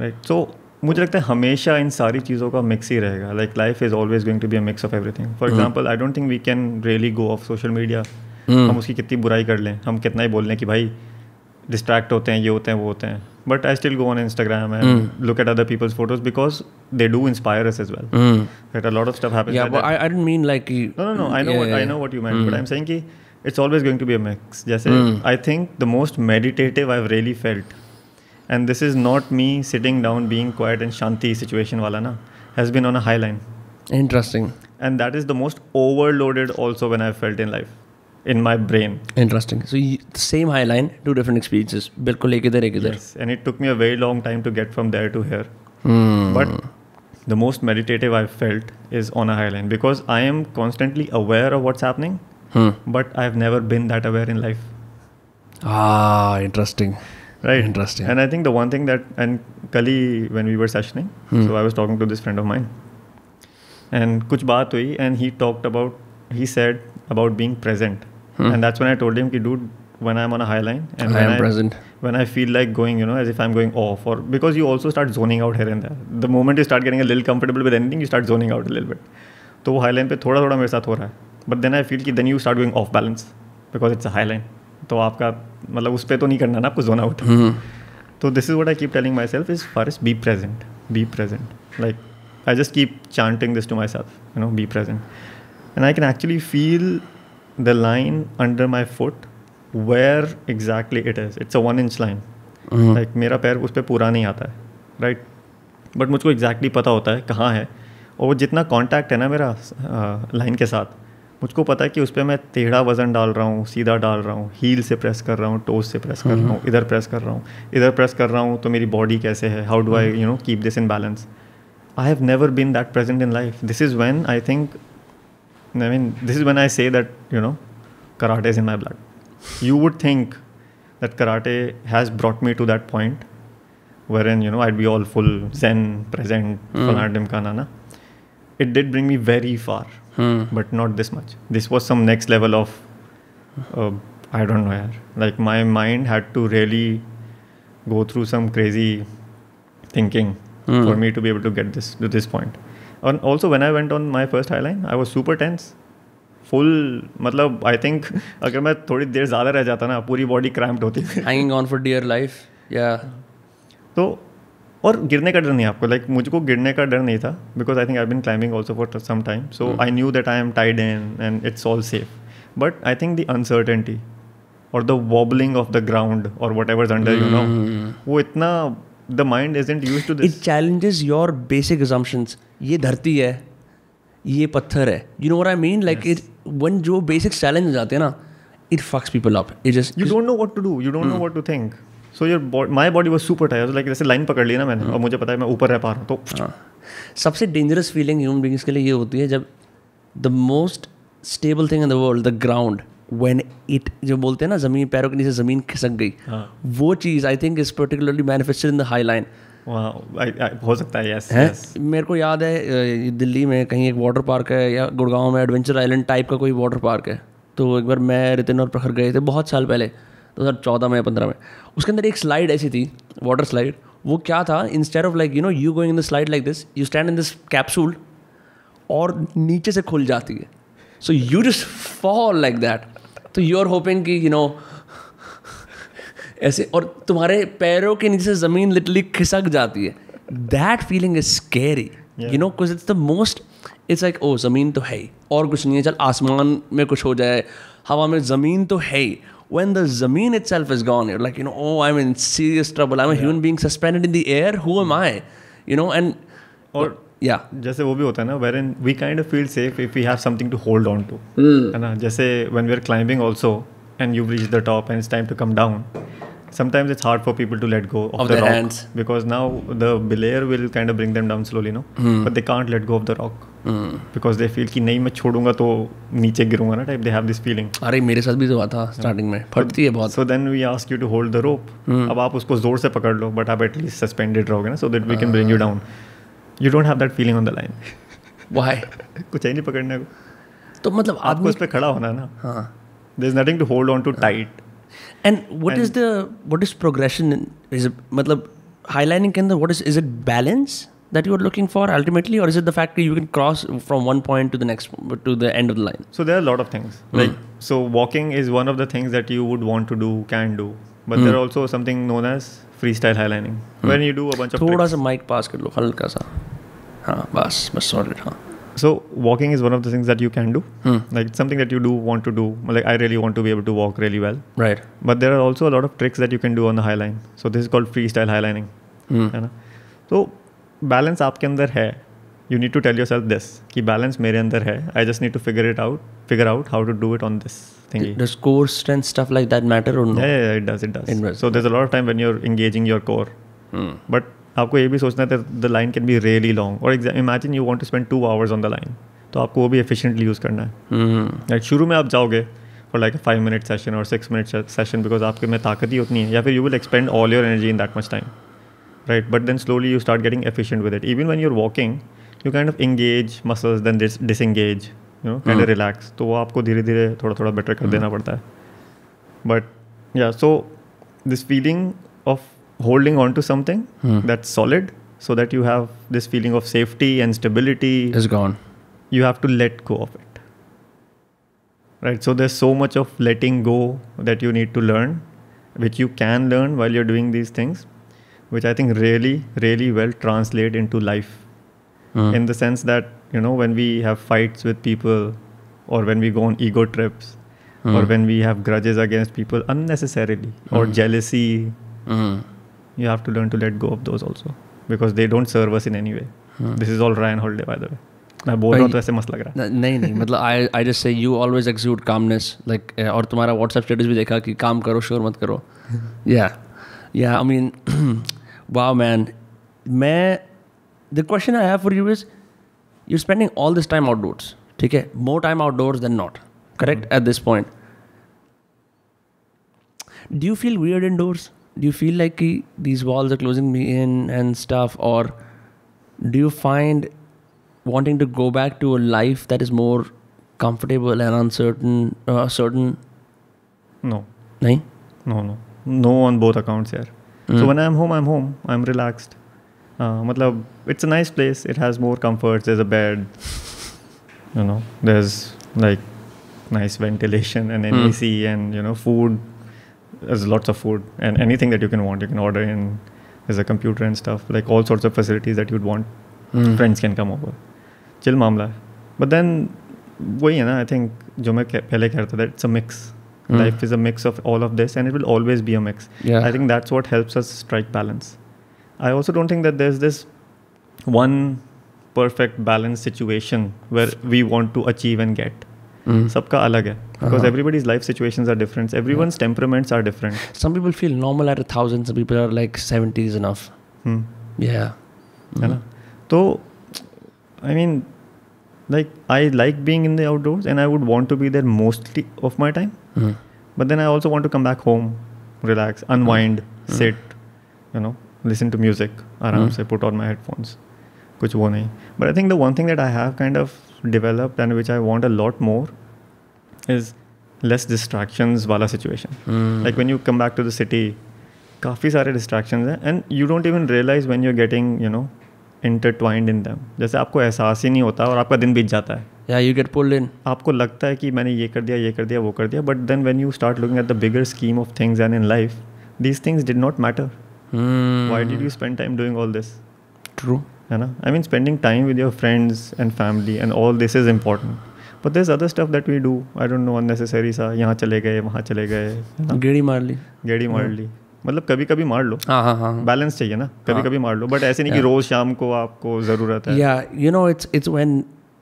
right so मुझे लगता है हमेशा इन सारी चीज़ों का mix ही रहेगा. Like life is always going to be mix of everything for example I don't think we can really go off social media हम उसकी कितनी बुराई कर लें. हम कितना ही बोल लें कि भाई डिस्ट्रैक्ट होते हैं ये होते हैं वो होते हैं but I still go on Instagram and look at other people's photos because they do inspire us as well Hmm. Right a lot of stuff happens Yeah, but I, I didn't mean like you- No, no, no. I know Yeah, what yeah, I know what you meant, but I'm saying कि it's always going to be a mix. जैसे I think the most meditative I've really felt, and this is not me sitting down being quiet and shanti situation वाला ना, has been on a high line, Interesting. and that is the most overloaded also when I've felt in life, in my brain. Interesting. So you, the same high line, two different experiences. बिल्कुल एक इधर एक इधर. Yes, and it took me a very long time to get from there to here. Hmm. But the most meditative I've felt is on a high line because I am constantly aware of what's happening, Hmm. but I've never been that aware in life. Ah, interesting. right Interesting. and i think the one thing that and kali when we were sessioning so i was talking to this friend of mine and kuch baat hui and he talked about he said about being present and that's when i told him ki dude when i'm on a high line and I when am present. when i feel like going you know as if i'm going off or because you also start zoning out here and there the moment you start getting a little comfortable with anything you start zoning out a little bit तो वो high line पे थोड़ा थोड़ा मेरे साथ हो रहा है बट देन आई फील कि then you start going off balance because it's a high line तो आपका मतलब उस पर तो नहीं करना ना आपको zone out Hmm. So this is what I keep telling myself is first be present. Be present. Like I just keep chanting this to myself, you know, be present. And I can actually feel the line under my foot where exactly it is. It's a one inch line. Like मेरा पैर उस पर पूरा नहीं आता है right but मुझको exactly पता होता है कहाँ है। और वो जितना कांटेक्ट है ना मेरा लाइन के साथ मुझको पता है कि उस पर मैं टेढ़ा वज़न डाल रहा हूँ सीधा डाल रहा हूँ हील से प्रेस कर रहा हूँ टोस से प्रेस कर रहा हूँ इधर प्रेस कर रहा हूँ इधर प्रेस कर रहा हूँ तो मेरी बॉडी कैसे है? How do I you know keep this in balance I have never been that present in life this is when I think I mean, this is when I say that, you know, karate is in my blood. You would think that karate has brought me to that point wherein, you know, I'd be all full zen, present, mm. dimkana, na. It did bring me very far, Hmm. but not this much. This was some next level of, uh, I don't know, yaar. like my mind had to really go through some crazy thinking for me to be able to get this to this point. And also when I went on my first highline, I was super tense. Full मतलब I think अगर मैं थोड़ी देर ज़्यादा रह जाता ना पूरी body cramped होती Hanging on for dear life. Yeah. तो और गिरने का डर नहीं आपको लाइक like, मुझको गिरने का डर नहीं था because I think I been climbing also for some time so I knew that I am tied in and it's all safe but I think the uncertainty और the wobbling of the ground और whatever under you know वो इतना the mind is in used to it challenge your basic assumptions ये धरती है ये पत्थर है। You know I mean like it when जो बेसिक चैलेंज जाते हैं ना it fucks people off it just you don't know what to do you don't know what to think so your my body was super tired like जैसे line पकड़ ली ना मैंने hmm. और मुझे पता है मैं ऊपर रह पा रहा हूँ तो हाँ। सबसे डेंजरस फीलिंग ह्यूमन बींग्स के लिए ये होती है जब the most stable thing in the world the ground when it जो बोलते हैं ना ज़मीन पैरों के नीचे ज़मीन खिसक गई हाँ। वो चीज़ I think is particularly manifested in the high line हो सकता है यस है? मेरे को याद है दिल्ली में कहीं एक वाटर पार्क है या गुड़गांव में एडवेंचर आइलैंड टाइप का कोई वाटर पार्क है। तो एक बार मैं रितिन और प्रखर गए थे बहुत साल पहले दो हज़ार चौदह में या पंद्रह में। उसके अंदर एक स्लाइड ऐसी थी वाटर स्लाइड वो क्या था instead of like you know you going in the slide like this you stand in this capsule और नीचे से खुल जाती है। So you just fall like that तो यू आर होपिंग कि यू नो ऐसे और तुम्हारे पैरों के नीचे ज़मीन लिटली खिसक जाती है। That feeling is scary you know cause it's the most it's like oh ज़मीन तो है ही और कुछ नहीं है चल आसमान में कुछ हो जाए हवा में ज़मीन तो है ही। वेन द ज़मीन itself is gone you're like you know oh I mean serious trouble I mean human being suspended in the air who am I you know and yeah जैसे वो भी होता है ना where we kind of feel safe if you have something to hold on to है ना? जैसे when we are climbing also and you reach the top and time to come down sometimes it's hard for people to let go of the rock because now the belayer will kind of bring them down slowly no but they can't let go of the rock because they feel कि नहीं मैं छोड़ूँगा तो नीचे गिरूँगा ना type they have this feeling अरे मेरे साथ भी जो हुआ था स्टार्टिंग में फटती है बहुत। So then we ask you to hold the rope अब आप उसको ज़ोर से पकड़ लो बट आप एटलीस्ट सस्पेंडेड रहोगे ना so that we can bring you down you don't have that feeling on the line why कुछ है नहीं पकड़ने को तो मतलब आपको आदमी उस पर खड़ा होना है ना हाँ there is nothing to hold on to tight And what is the what is progression? In, is it मतलब highlighting के अंदर what is is it balance that you are looking for ultimately, or is it the fact that you can cross from one point to the next to the end of the line? So there are a lot of things. Like so, walking is one of the things that you would want to do, can do. But there also something known as freestyle highlining when you do अच थोड़ा सा mic पास कर लो हल्का सा। हाँ बस बस solid हाँ। So walking is one of the things that you can do like something that you do want to do like I really want to be able to walk really well right but there are also a lot of tricks that you can do on the high line so this is called freestyle highlining है ना? तो balance आपके अंदर है. You need to tell yourself this कि balance मेरे अंदर है. I just need to figure it out figure out how to do it on this thing Does core strength stuff like that matter or no? Yeah, yeah, yeah, it does, it does. It does. So there's a lot of time when you're engaging your core. Hmm. But आपको ये भी सोचना है that the line can be really long. Or exa- imagine you want to spend two hours on the line. तो आपको वो भी efficiently use करना है. Hmm. Like शुरू में आप जाओगे for like a five minute session or six minute se- session because आपके में ताकत ही उतनी है या फिर you will expend all your energy in that much time. Right? But then slowly you start getting efficient with it. Even when you're walking, you kind of engage muscles then dis- disengage. You know, kind of relax. तो वो आपको धीरे धीरे थोड़ा थोड़ा better कर देना पड़ता है. But yeah, so this feeling of holding on to something that's solid so that you have this feeling of safety and stability, It's gone. you have to let go of it. Right? So there's so much of letting go that you need to learn, which you can learn while you're doing these things, which I think really, really well translate into life. In the sense that, you know, when we have fights with people or when we go on ego trips or when we have grudges against people unnecessarily or jealousy, Hmm. you have to learn to let go of those also because they don't serve us in any way. This is all Ryan Holiday, by the way. मैं बोल रहा हूँ तो ऐसे मस्त लग रहा है न- नहीं नहीं मतलब I I just say you always exude calmness like और तुम्हारा व्हाट्सएप स्टेटस भी देखा कि काम करो शोर मत करो yeah yeah I mean wow man मैं the question I have for you is you spending all this time outdoors ठीक है more time outdoors than not correct at this point do you feel weird indoors do you feel like कि these walls are closing me in and stuff और do you find wanting to go back to a life that is more comfortable and uncertain certain no नहीं no no no on both accounts यार so when I am home I am home I am relaxed Uh, matlab, it's a nice place. It has more comforts. There's a bed. You know, there's like nice ventilation and an Hmm. AC and, you know, food. There's lots of food and anything that you can want. You can order in. There's a computer and stuff. Like all sorts of facilities that you'd want. Hmm. Friends can come over. Chill मामला है. But then वही है ना I think जो मैं कह- पहले कह रहा था that it's a mix Hmm. life is a mix of all of this and it will always be a mix Yeah. i think that's what helps us strike balance i also don't think that there's this one perfect balance situation where we want to achieve and get सबका अलग है because everybody's life situations are different everyone's temperaments are different Some people feel normal at a thousand, some people are like 70 is enough. Yeah. है ना तो I mean like I like being in the outdoors and I would want to be there mostly of my time Mm. But then I also want to come back home, relax, unwind, sit, you know, listen to music आराम से put on my headphones कुछ वो नहीं। But I think the one thing that I have kind of developed and which I want a lot more is less distraction वाला situation like when you come back to the city काफ़ी सारे distraction हैं and you don't even realise when you getting you know intertwined in them जैसे आपको एहसास ही नहीं होता और आपका दिन बीत जाता है। या यू गेट पुल्ड इन आपको लगता है कि मैंने ये कर दिया ये कर दिया वो कर दिया but then when you start looking at the bigger scheme of things and in life these things did not matter why did you spend time doing all this True. है ना? I mean spending time with your friends and family and all this is important but there other stuff that we do I don't know unnecessary सा यहाँ चले गए वहाँ चले गए गेड़ी मार ली गेड़ी मार ली मतलब कभी कभी मार लो। हाँ हाँ हाँ। बैलेंस चाहिए ना? कभी कभी मार लो। बट ऐसे नहीं कि रोज शाम को आपको ज़रूरत है। Yeah, you know, it's it's when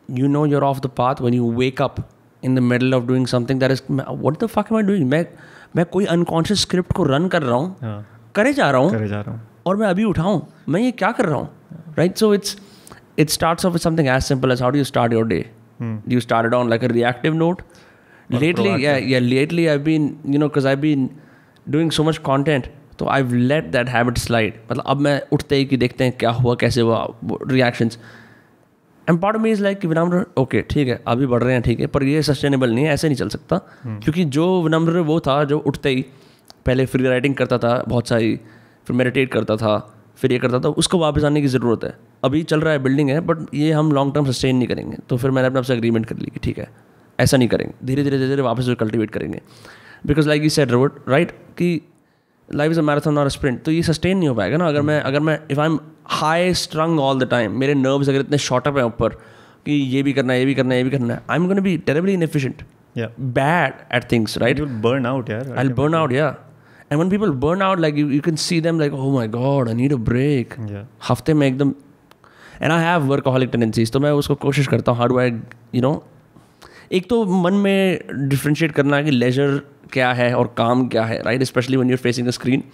you know you're off the path when you wake up in the middle of doing something that is what the fuck am I doing? मैं मैं कोई अनकॉन्शियस स्क्रिप्ट को run कर रहा हूँ। हाँ। करे जा रहा हूँ करे जा रहा हूँ। और मैं अभी उठाऊँ मैं ये क्या कर रहा हूँ? Right so it's it starts off something as simple as how do you start your day do you start on like a reactive note lately yeah yeah lately i've been you know because i've been doing so much content तो I let that habit slide मतलब अब मैं उठते ही कि देखते हैं क्या हुआ कैसे हुआ रिएक्शंस एंड पार्ट में इज़ लाइक कि विनम्र ओके ठीक है अभी बढ़ रहे हैं ठीक है पर ये सस्टेनेबल नहीं है ऐसे नहीं चल सकता। Hmm. क्योंकि जो विनम्र वो था जो उठते ही पहले फ्री राइटिंग करता था बहुत सारी फिर मेडिटेट करता था फिर ये करता था उसको वापस आने की ज़रूरत है। अभी चल रहा है बिल्डिंग है बट ये हम लॉन्ग टर्म सस्टेन नहीं करेंगे। तो फिर मैंने अपने आपसे अग्रीमेंट कर ली कि ठीक है ऐसा नहीं करेंगे। धीरे धीरे धीरे धीरे वापस कल्टिवेट करेंगे। बिकॉज़ लाइक यू सेड रोबोट राइट कि लाइफ इज़ अ मैराथन और स्प्रिंट तो ये सस्टेन नहीं हो पाएगा ना। अगर मैं अगर मैं if I am high strung all the time मेरे नर्व्स अगर इतने शॉर्टअप हैं ऊपर कि ये भी करना है ये भी करना है ये भी करना है I am gonna be terribly या at things right? You'll burn out यार i'll burn out yeah. And when people burn out like you, you can see them like oh my god i need a break. Yeah. हफ़्ते में एकदम and I have वर्कaholic tendencies तो मैं उसको कोशिश करता हूँ how do I you know एक तो मन में डिफ्रेंशिएट करना है कि लेजर क्या है और काम क्या है right especially when you're facing the screen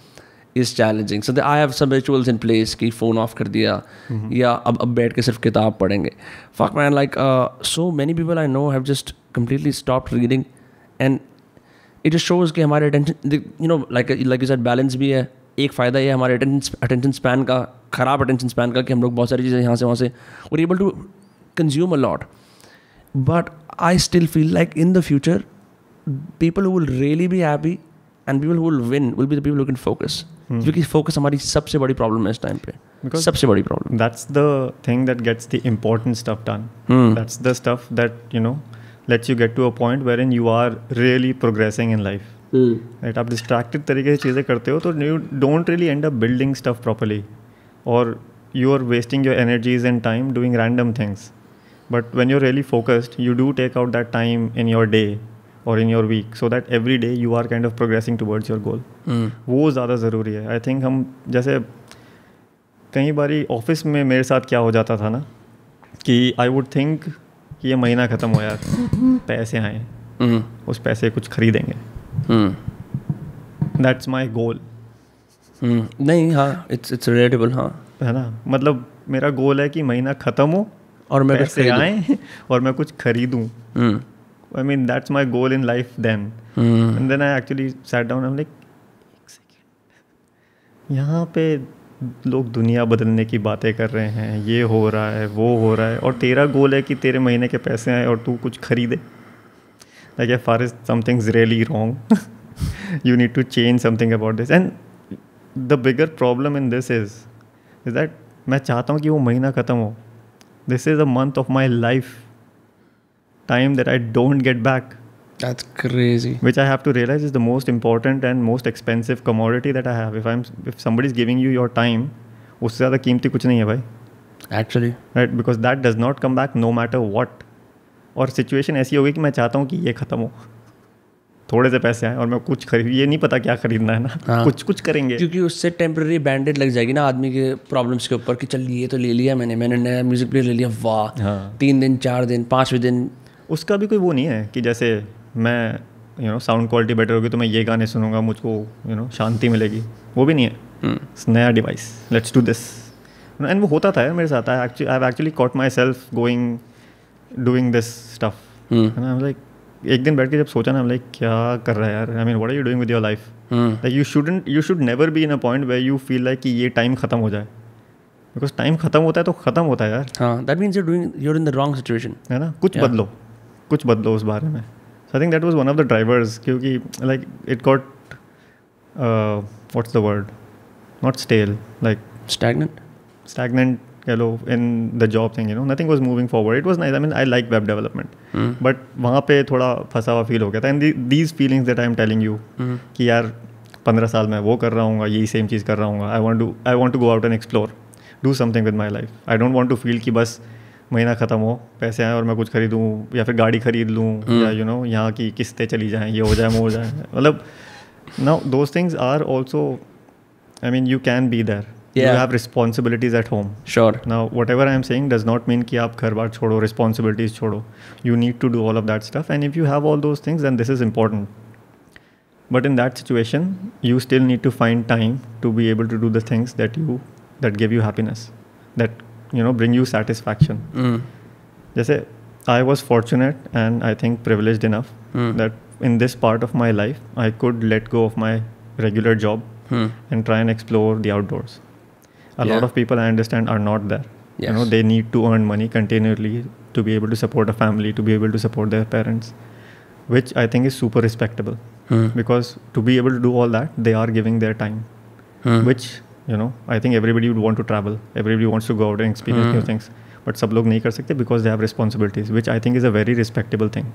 is challenging so I have some rituals in place कि फ़ोन ऑफ़ कर दिया या अब अब बैठ के सिर्फ़ किताब पढ़ेंगे। Fuck man like so many people I know have just completely stop reading and it is shows कि हमारे you know like like is balance भी है। एक फ़ायदा ये हमारे अटेंशन स्पैन का खराब अटेंशन स्पैन का कि हम लोग बहुत सारी चीज़ें यहाँ से वहाँ से और able to consume a lot but I still feel like in the future people will really be happy and people who will win will be the people can focus क्योंकि फोकस हमारी सबसे बड़ी प्रॉब्लम है इस time पर Because सबसे बड़ी problem that's the thing that gets the important stuff done that's the stuff that you know lets you get to a point where in you are really progressing in life right आप distracted तरीके से चीज़ें करते हो तो you don't really end up building stuff properly और you are wasting your energies and time doing random things but when you really focused you do take out that time in your day और in your week so that every day you are kind of progressing towards your goal वो ज़्यादा ज़रूरी है. I think हम जैसे कई बार office में मेरे साथ क्या हो जाता था ना कि आई वुड थिंक कि ये महीना ख़त्म हो यार। पैसे आए उस पैसे कुछ खरीदेंगे। दैट्स माई गोल नहीं हाँ इट्स इट्स रिलेटेबल हाँ। है ना? मतलब मेरा गोल है कि महीना ख़त्म हो और मैं पैसे आए और मैं कुछ खरीदूँ। हम्म, I mean that's my goal in life then hmm, and then I actually sat down like यहाँ पे लोग दुनिया बदलने की बातें कर रहे हैं, ये हो रहा है, वो हो रहा है, और तेरा गोल है कि तेरे महीने के पैसे आए और तू कुछ खरीदे। Like far is somethings really wrong you need to change something about this and the bigger problem in this is is that मैं चाहता हूँ कि वो महीना ख़त्म हो। This is a month of my life time that I don't get back that's crazy. Which I have to realize is the most important and most expensive commodity that I have. If I'm if somebody is giving you your time, उससे ज़्यादा कीमती कुछ नहीं है भाई। Actually. Right because that does not come back no matter what और situation ऐसी होगी कि मैं चाहता हूँ कि ये ख़त्म हो। थोड़े से पैसे आए और मैं कुछ खरीद ये नहीं पता क्या खरीदना है ना। हाँ। कुछ कुछ करेंगे। क्योंकि उससे टेम्प्रेरी बैंडेड लग जाएगी ना आदमी के प्रॉब्लम्स के ऊपर कि चल ये तो ले लिया मैंने मैंने नया म्यूज़िक प्लेयर ले लिया वाह। हाँ। तीन दिन चार दिन पाँचवें दिन। उसका भी कोई वो नहीं है कि जैसे मैं you know sound quality better होगी तो मैं ये गाने सुनूँगा मुझको यू नो शांति मिलेगी। वो भी नहीं है। Hmm. नया device let's do this and वो होता था यार मेरे साथ। I actually caught myself going doing this stuff. And I like एक दिन बैठ के जब सोचा ना लाइक क्या कर रहा है यार? I mean what are you doing with your life. Like you shouldn't you should never be in a point way you feel like कि ये टाइम खत्म हो जाए। बिकॉज़ टाइम खत्म होता है तो खत्म होता है यार। हाँ that means doing you're in the wrong situation. है ना? कुछ Yeah. बदलो। कुछ बदलो उस बारे में। I think that was one of the drivers क्योंकि like it got what's the word not stale like stagnant? stagnant कह लो in the job thing you know nothing was moving forward it was nice I mean I like web development. But वहाँ पे थोड़ा फंसा हुआ feel हो गया था. And these feelings that I am telling you. कि यार पंद्रह साल में वो कर रहा हूँ यही सेम चीज़ कर रहा हूँ I want to I want to go out and explore do something with my life I don't want to feel कि बस महीना ख़त्म हो पैसे आए और मैं कुछ खरीदूँ या फिर गाड़ी खरीद लूँ या यू नो यहाँ की किस्तें चली जाएँ ये हो जाए वो हो जाए मतलब now those things are also I mean you can be there you. Have responsibilities at home sure Now, whatever I am saying does not mean कि आप घर बार छोड़ो responsibilities छोड़ो you need to do all of that stuff and if you have all those things then this is important but in that situation you still need to find time to be able to do the things that you that give you happiness that you know bring you satisfaction. Mm. say, I was fortunate and I think privileged enough hmm. that in this part of my life, I could let go of my regular job hmm. and try and explore the outdoors. a lot of people i understand are not there. You know they need to earn money continually to be able to support a family to be able to support their parents which i think is super respectable. Hmm. Because to be able to do all that they are giving their time which you know I think everybody would want to travel everybody wants to go and experience new things but सब लोग नहीं कर सकते because they have responsibilities which I think is a very respectable thing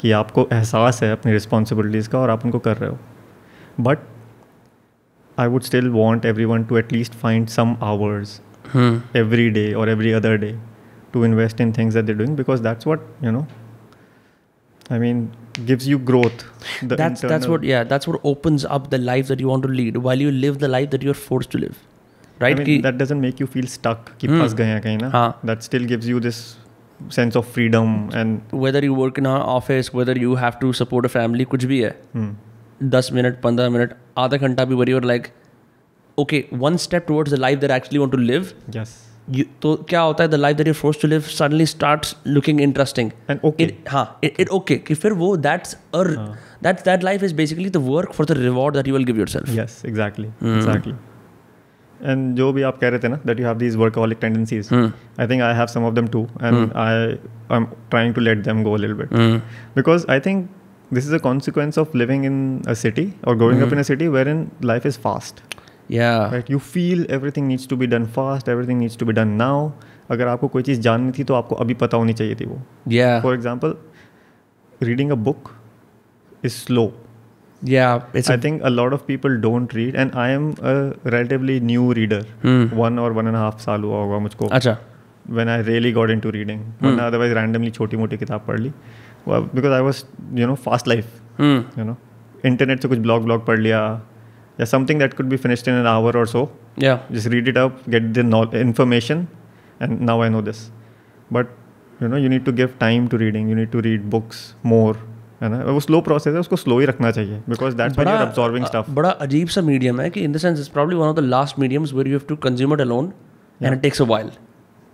कि आपको एहसास है अपनी रिस्पॉन्सिबिलिटीज़ का और आप उनको कर रहे हो. But I would still want every one to at least find some hours every day और every other day to invest in things that they doing because that's what you know I mean gives you growth that's internal. that's what yeah that's what opens up the life that you want to lead while you live the life that you're forced to live right I mean, that doesn't make you feel stuck ki mm. gaye kahin na Haan. that still gives you this sense of freedom and whether you work in an office whether you have to support a family kuch bhi hai hmm. 10 minute 15 minute aadha ghanta bhi where you're like okay one step towards the life that I actually want to live yes तो क्या होता है the life that you force to live suddenly start looking interesting and हाँ it okay कि फिर वो that's uh that's that life is basically the work for the reward that you will give yourself yes exactly Hmm. exactly and जो भी आप कह रहे थे ना that you have these workaholic tendencies Hmm. I think I have some of them too and I I'm trying to let them go a little bit Hmm. because I think this is a consequence of living in a city or growing up in a city wherein life is या right you feel everything needs to be done fast everything needs to be done now अगर आपको कोई चीज़ जाननी थी तो आपको अभी पता होनी चाहिए थी वो। या for example reading a book is slow या I think a lot of people don't read and I am a relatively new reader one और वन एंड हाफ़ साल हुआ होगा मुझको। अच्छा। When I really got into reading otherwise randomly छोटी मोटी किताब पढ़ ली। Because I was you know fast life you know internet से कुछ ब्लॉग ब्लॉग पढ़ लिया। या something that could be finished in an hour or so. या Just read it up, get the know- information, and now I know this. But you know you need to give time to reading. You need to read books more. है ना वो slow process है उसको slow ही रखना चाहिए because that's when you are absorbing stuff बड़ा अजीब सा मीडियम है कि in the sense it's probably one of the last mediums where you have to consume it alone and it takes a while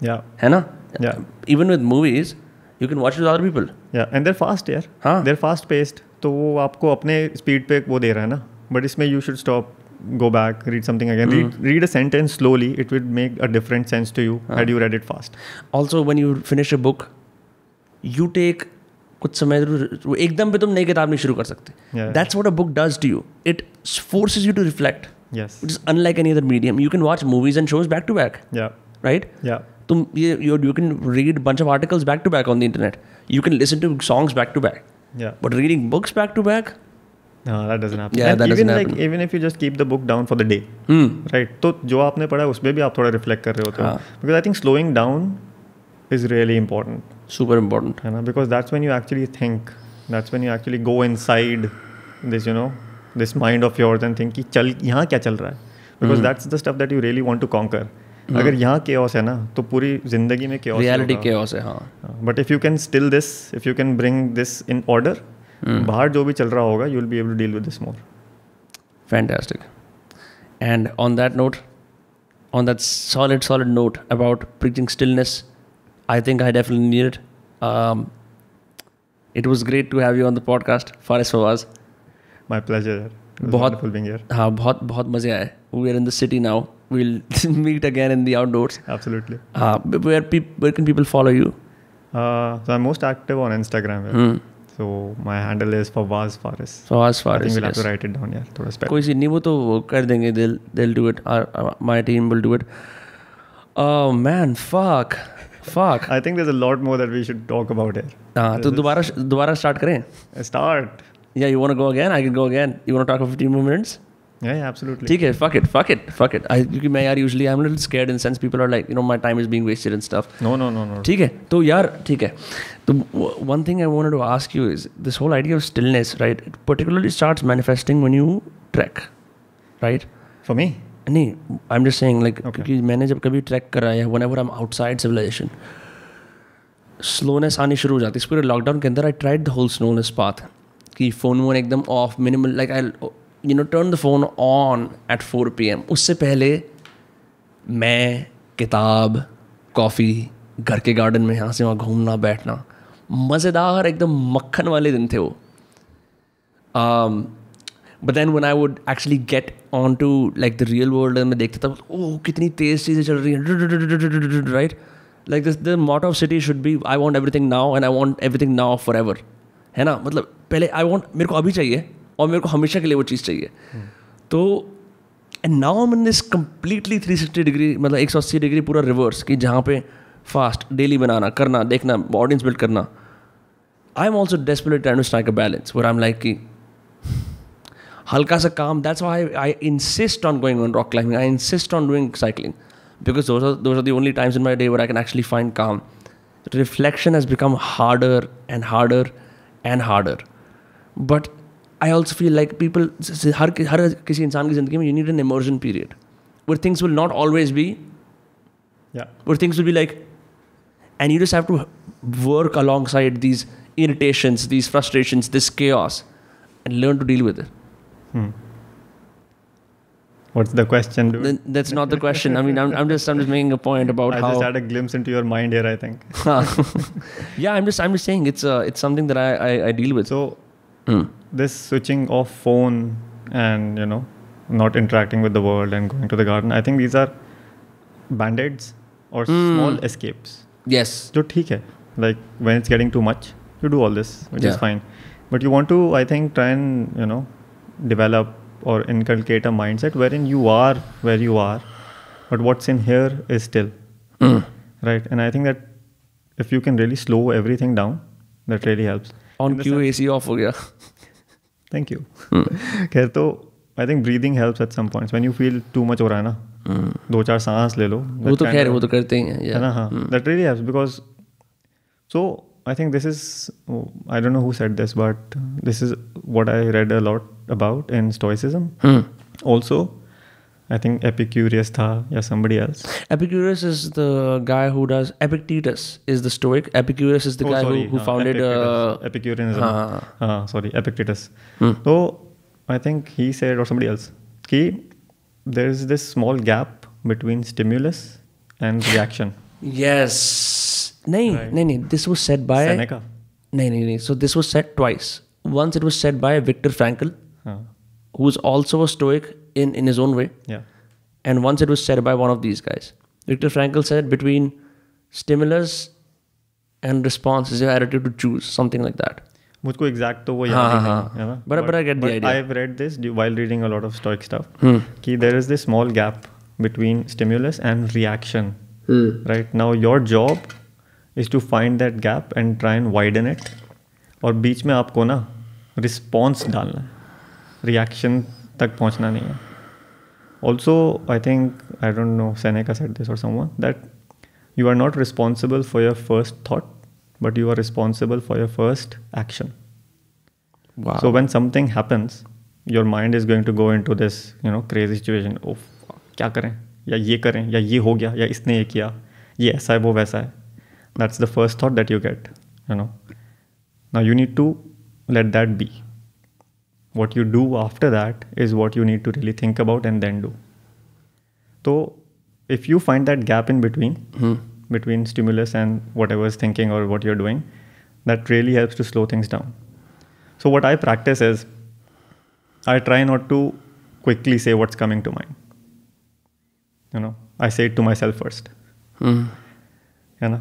या है ना Yeah. Even with movies you can watch with other people या and there fast यार हाँ। देर fast paced तो वो आपको अपने स्पीड पे वो दे रहा है ना बट इसमें you should stop go back read something again read read a sentence slowly it will make a different sense to you had you read it fast also when you finish a book you take कुछ समय वो एकदम पे तुम नई किताब नहीं शुरू कर सकते। Yeah. That's what a book does to you it forces you to reflect yes it is unlike any other medium you can watch movies and shows back to back या राइट या तुम ये you, you can read bunch of articles back to back on the internet. You can listen to songs back to back. या but reading books back to No, that doesn't happen. Yeah, and that even doesn't like happen. even if you just keep the book down for the day, hmm. right? तो जो आपने पढ़ा है उसमें भी आप थोड़ा रिफ्लेक्ट कर रहे होते हो हाँ. Because I think slowing down is really super important है ना because that's when you actually think that's when you actually go inside this you know this mind of yours and think कि चल यहाँ क्या चल रहा है because that's the stuff that you really want to conquer अगर यहाँ chaos है ना तो पूरी ज़िंदगी में केओस रियलिटी chaos है हाँ but if you can still this if you can bring this in order बाहर जो भी चल रहा होगा you will be able to deal with this more fantastic and on that note on that solid solid note about preaching stillness I think I definitely need it it was great to have you on the podcast for s for my pleasure बहुत हाँ बहुत बहुत मज़े आए। We are in the city now we'll meet again in the outdoors absolutely हाँ way people follow you most active on Instagram Hmm. So my handle is Fawaz Faris. Fawaz I Faris think we'll yes. have to write it down Yeah, थोड़ा spell. कोई सी नहीं वो तो कर देंगे they'll they'll do it our, our, my team will do it oh man fuck fuck I think there's a lot more that we should talk about here. हाँ तो दोबारा दोबारा start करें Start. Yeah, you want to go again? I can go again. You want to talk for 15 more minutes मैंने जब कभी track कराया slowness आनी शुरू हो जाती है. इस पूरे लॉकडाउन के अंदर I tried the whole slowness path कि फ़ोन वोन एकदम off minimum like I you know turn the phone on at four P M उससे पहले मैं किताब, कॉफ़ी, घर के गार्डन में यहाँ से वहाँ घूमना, बैठना, मज़ेदार एकदम मक्खन वाले दिन थे वो। But then when I would actually get on to like the real world में देखता था, ओह, कितनी तेज चीज़ें चल रही हैं right like this the motto of city should be I want every thing now and I want everything now forever है ना? मतलब पहले आई वॉन्ट मेरे को अभी चाहिए और मेरे को हमेशा के लिए वो चीज़ चाहिए तो and now I'm in this completely 360 degree मतलब 180 डिग्री पूरा रिवर्स कि जहाँ पे फास्ट डेली बनाना, करना, देखना ऑडियंस बिल्ड करना I am also desperate trying to strike a balance where I am like कि हल्का सा काम that's why I insist on going on rock climbing I insist on doing cycling because those are those are the only times in my day where I can actually find calm. The reflection has become harder and harder and harder. But I also feel like people हर हर किसी इंसान की ज़िंदगी में you need an immersion period where things will not always be Yeah. where things will be like and you just have to work alongside these irritations these frustrations this chaos and learn to deal with it Hmm. What's the question, dude? Then that's not the question i mean i'm, I'm just i'm just making a point about I how just had a glimpse into your mind here, I think. yeah i'm just i'm just saying it's uh, it's something that i i, I deal with So mm. this switching off phone and you know not interacting with the world and going to the garden i think these are band-aids or mm. small escapes yes so okay like when it's getting too much you do all this which yeah. is fine but you want to i think try and you know develop or inculcate a mindset wherein you are where you are but what's in here is still mm. right and i think that if you can really slow everything down that really helps the cue sense- ac off हो गया thank you. खैर तो I think breathing helps at some points when you feel too much हो रहा है ना दो चार सांस ले लो वो तो खैर वो तो करते ही हैं है ना? हाँ that really helps because so I think this is I don't know who said this but this is what I read a lot about in stoicism Hmm. I think Epicurus tha, yeah, somebody else. Epicurus is the guy who does Epictetus is the Stoic. Epicurus is the oh, guy sorry, who, who uh, founded uh, Epicureanism. Uh, uh-huh. uh, sorry, Epictetus. Hmm. So I think he said or somebody else, ki there is this small gap between stimulus and reaction. yes. No, right. no, no. This was said by Seneca. No, no, no. So this was said twice. Once it was said by Viktor Frankl, huh. who's also a Stoic in in his own way, yeah and once it was said by one of these guys. Viktor Frankl said between stimulus and response is your attitude to choose something like that. मुझको exact तो वो हाँ, याद हाँ, नहीं हाँ. है ना But- but I get the idea. I have read this while reading a lot of stoic stuff Hmm. कि there is this small gap between stimulus and reaction Hmm. right now your job is to find that gap and try and widen it और बीच में आपको ना response डालना है reaction तक पहुँचना नहीं है। Also I think I don't know Seneca said this और someone that you are not responsible for your first thought but you are responsible for your first action so So something happens your mind is going to go into this you know crazy situation Oh, क्या करें? या ये करें या ये हो गया या इसने ये किया ये ऐसा है वो वैसा है। That's the first thought that you get you know now you need to let that be what you do after that is what you need to really think about and then do. So if you find that gap in between between stimulus and whatever is thinking or what you're doing that really helps to slow things down. So what i practice is i try not to quickly say what's coming to mind. You know i say it to myself first. Hmm. you know?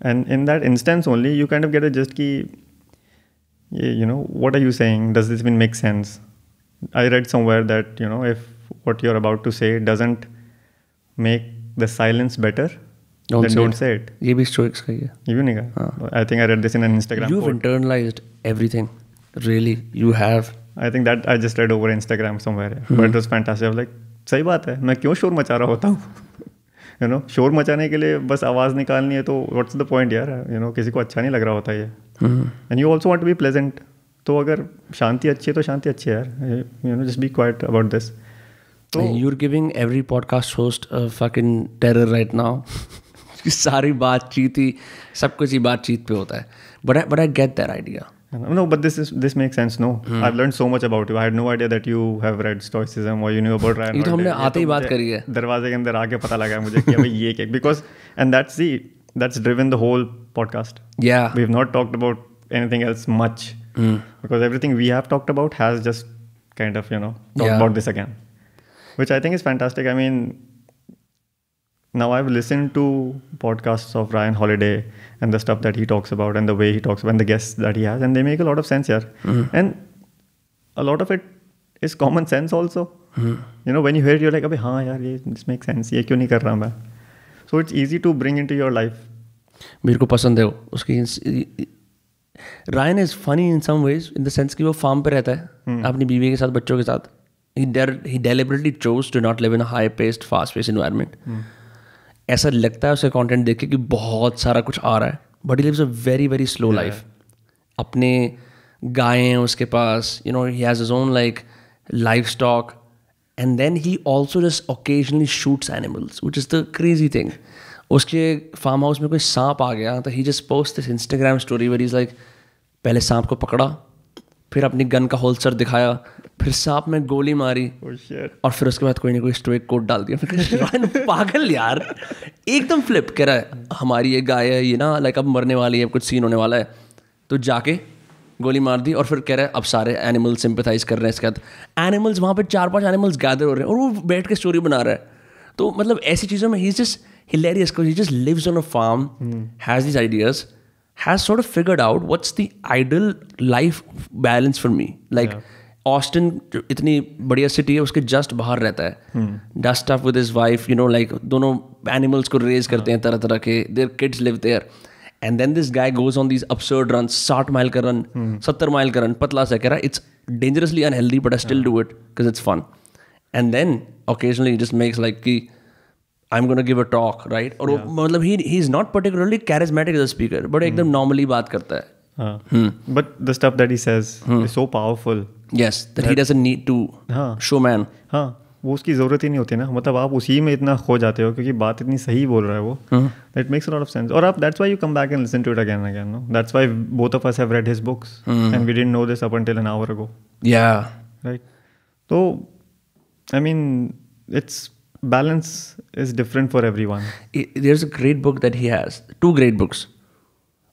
And in that instance only you kind of get a ki yeah, you know what are you saying does this even make sense i read somewhere that you know if what you're about to say doesn't make the silence better Don't then say don't it. say it ये भी Stoics का ही है you नहीं कहा i think i read this in an instagram You've quote. internalized everything. Really, you have. i think that i just read over instagram somewhere yeah. but it was fantastic i was like सही बात है मैं क्यों शोर मचा रहा होता हूँ यू नो शोर मचाने के लिए बस आवाज़ निकालनी है तो व्हाट्स द पॉइंट यार? यू नो किसी को अच्छा नहीं लग रहा होता ये। And you also won't be pleasant तो अगर शांति अच्छी है तो शांति अच्छी है यार। You know just be quiet about this तो You're giving every podcast host a fucking terror right now सारी बातचीत ही सब कुछ ही बातचीत पे होता है। But I but I get that idea no but this is this makes sense no i've learned so much about you i had no idea that you have read stoicism or you knew about Ryan ये तो हमने Holiday. आते ही तो बात मुझे करी है। दरवाजे के अंदर आके पता लगा मुझे कि भाई ये क्या because and that's the that's driven the whole podcast Yeah. we've not talked about anything else much because everything we have talked about has just kind of you know talked Yeah. about this again which i think is fantastic i mean now i've listened to podcasts of ryan holiday and the stuff that he talks about and the way he talks about and the guests that he has and they make a lot of sense here and a lot of it is common sense also you know when you hear it you're like अबे हाँ यार ये this makes sense ये क्यों नहीं कर रहा मैं so it's easy to bring into your life मेरे को पसंद है वो उसकी Ryan is funny in some ways in the sense कि वो फार्म पे रहता है अपनी बीवी के साथ बच्चों के साथ ही deliberately chose to not live in high paced fast paced environment ऐसा लगता है उसका कंटेंट देख के कि बहुत सारा कुछ आ रहा है but he lives a very very slow life अपने गायें हैं उसके पास you know he has his own like livestock and then he also just occasionally shoots animals which is the crazy thing उसके फार्म हाउस में कोई सांप आ गया तो he just post this Instagram story where is like पहले सांप को पकड़ा फिर अपनी गन का होल्सर दिखाया फिर सांप में गोली मारी oh और फिर उसके बाद कोई ना कोई स्टोइक कोट डाल दिया। फिर पागल यार। एकदम फ्लिप कह रहा है हमारी ये गाय है ये ना लाइक अब मरने वाली है कुछ सीन होने वाला है। तो जाके गोली मार दी और फिर कह रहा है अब सारे एनिमल सिंपथाइज कर रहे हैं इसके बाद एनिमल्स वहाँ पे चार पाँच एनिमल्स गैदर हो रहे हैं और वो बैठ के स्टोरी बना रहा है। तो मतलब ऐसी चीज़ों में he just hilarious because he just lives on a farm, has these ideas, has sort of figured out what's the ideal life balance for me. Austin इतनी बढ़िया सिटी है उसके जस्ट बाहर रहता है। Does stuff with his wife you know like दोनों animals को raise करते हैं तरह तरह के। Their kids live there and then this guy goes on this absurd run साठ माइल का रन सत्तर माइल का रन पतला सा कह रहा है it's dangerously unhealthy but I still do it because it's fun and then occasionally just makes like कि I am gonna give a talk right और वो मतलब he he is not particularly charismatic as a speaker but एकदम normally बात करता है। But the stuff that he says is so powerful yes that he doesn't need to हाँ। Showman हाँ वो उसकी ज़रूरत ही नहीं होती ना। मतलब आप उसी में इतना खो जाते हो क्योंकि बात इतनी सही बोल रहा है वो। That makes lot of sense और आप that's why you come back and listen to it again again no that's why both of us have read his books and we didn't know this up until an hour ago yeah right तो I mean it's balance is different for everyone. There's a great book that he has. Two great books.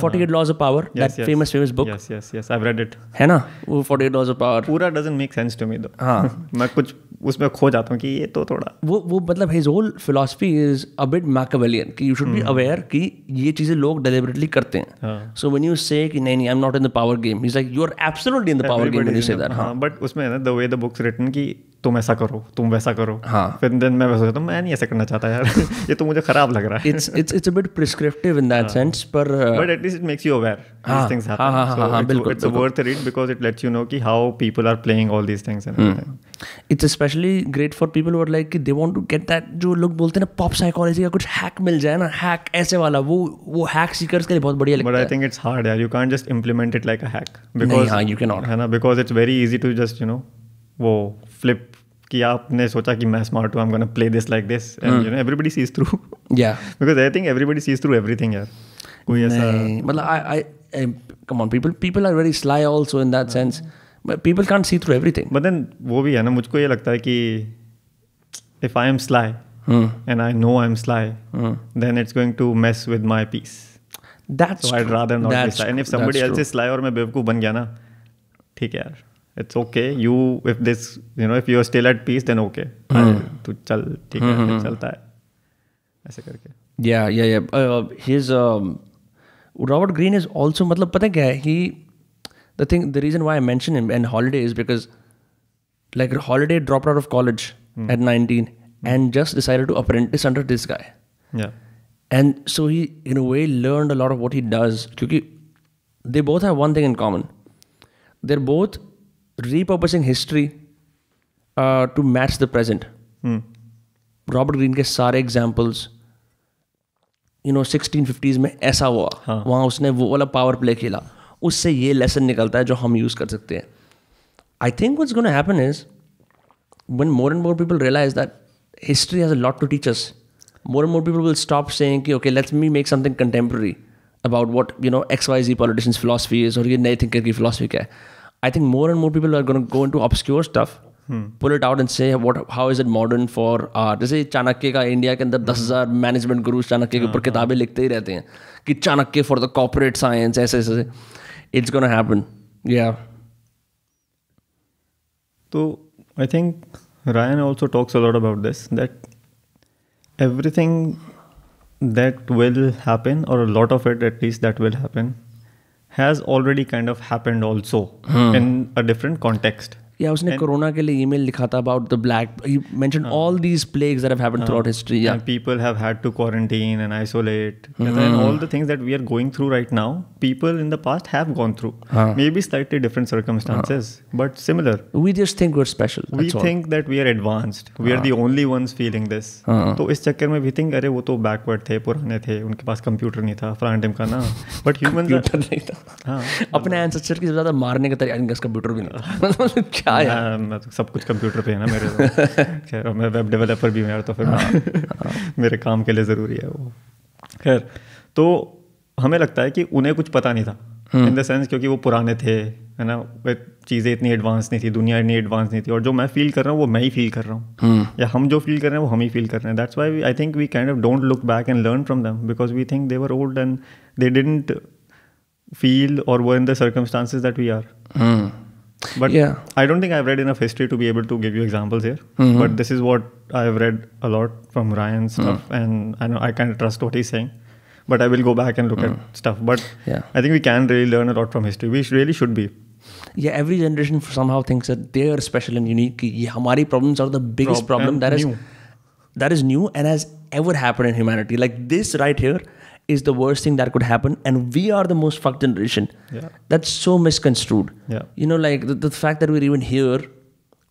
Forty eight laws of power famous famous book है ना? वो forty eight laws of power पूरा doesn't make sense to me दो हाँ। मैं कुछ उसमें खो जाता हूँ कि ये तो थोड़ा वो वो मतलब his whole philosophy is a bit Machiavellian कि यू शुड बी अवेयर कि ये चीज़ें लोग डिलिबरेटली करते हैं। सो वेन यू से नहीं नहीं I am not in the power game is like you are absolutely in the power game but उसमें the way the books written की तो तुम ऐसा करो तो तुम वैसा करो। हाँ। फिर दिन मैं वैसा करता मैं नहीं ऐसा करना चाहता यार ये तो मुझे खराब लग रहा है। It's it's it's prescriptive in that sense पर but at least it makes you aware worth read because it lets you know कि how people are playing all these things it's especially great for people where like they want to get that जो लोग बोलते हैं pop psychology का कुछ hack मिल जाए ना hack ऐसे वाला वो वो हैक सीकर के लिए बहुत बढ़िया है but I think it's hard यार। You can just implement it like a hack because you can not है ना? Because it's very easy to just you know वो फ्लिप कि आपने सोचा कि मैं स्मार्ट हूँ I am play this like this and you know everybody sees through yeah because I think everybody sees through everything यार कोई ऐसा मतलब I I come on people people are very sly also in that sense but people can't see through everything but then वो भी है ना मुझको ये लगता है कि if I am sly and I know I am sly then it's going to mess with my peace that's why rather not be and if somebody else is sly और मैं बेवकूफ़ बन गया ना ठीक है यार। It's okay you if this you know if you're still at peace then okay Hmm. I- तू चल ठीक है फिर चलता है ऐसे करके Yeah, yeah, yeah. Uh, his um, Robert Greene is also मतलब पता है क्या है he the thing the reason why I mention him and Holiday is because like Holiday dropped out of college at 19 and just decided to apprentice under this guy yeah and so he in a way learned a lot of what he does क्योंकि they both have one thing in common they're both repurposing history to match the present Robert Greene के सारे examples you know sixteen fifties में ऐसा हुआ। हाँ. वहाँ उसने वो वाला पावर प्ले खेला। उससे ये लेसन निकलता है जो हम यूज़ कर सकते हैं। I think what's gonna happen is one more and more people realise that history has lot to teachers more and more people will stop say okay let's me make something contemporary about what you know X Y Z politician philosophy is और ये नए thinker की philosophy क्या है। I think more and more people are going to go into obscure stuff pull it out and say what how is it modern for art जैसे चाणक्य का India के अंदर दस हज़ार मैनेजमेंट गुरु चाणक्य के ऊपर किताबें लिखते ही रहते हैं कि Chanakya for the corporate science ऐसे ऐसे it's gonna happen yeah So I think Ryan also talks a lot about this that everything that will happen, or a lot of it at least that will happen, has already kind of happened also hmm. in a different context. या उसने corona के लिए email लिखा था about the black he. Mention all these plagues that have happened throughout history yeah people have had to quarantine and isolate and all the things that we are going through right now people in the past have gone through maybe slightly different circumstances but similar we just think we are special we think that we are advanced we are the only ones feeling this तो इस चक्कर में we think अरे वो तो backward थे पुराने थे उनके पास कंप्यूटर नहीं था फ्रंट टाइम का ना. बट ह्यूमन नहीं था। अपने एंसेस्टर की ज़्यादा मारने का तरीका इनका कंप्यूटर भी नहीं था। मतलब क्या यार। मैं तो सब कुछ कंप्यूटर पे है ना मेरे तो। खैर और मैं वेब डेवलपर भी हूँ यार तो फिर मैं- मेरे काम के लिए ज़रूरी है वो। खैर तो हमें लगता है कि उन्हें कुछ पता नहीं था। इन द सेंस क्योंकि वो पुराने थे है ना? वे चीज़ें इतनी एडवांस नहीं थी दुनिया इतनी एडवांस नहीं थी। और जो मैं फील कर रहा हूँ वो मैं ही फील कर रहा हूँ। या हम जो फील कर रहे हैं वो हम ही फील कर रहे हैं। That's why I think we kind of don't look back and learn from them because we think they were old and they didn't feel or were in the circumstances that we are. But yeah. I don't think I've read enough history to be able to give you examples here. Mm -hmm. But this is what I've read a lot from Ryan's mm-hmm. stuff, mm. and I know I kind of trust what he's saying. But I will go back and look mm. at mm-hmm. stuff. But yeah. I think we can really learn a lot from history. We really should be. Yeah, every generation somehow thinks that they are special and unique. Our problems are the biggest problem that new. is that is new and has ever happened in humanity. Like this right here is the worst thing that could happen and we are the most fucked generation Yeah. that's so misconstrued Yeah. you know like the, the fact that we're even here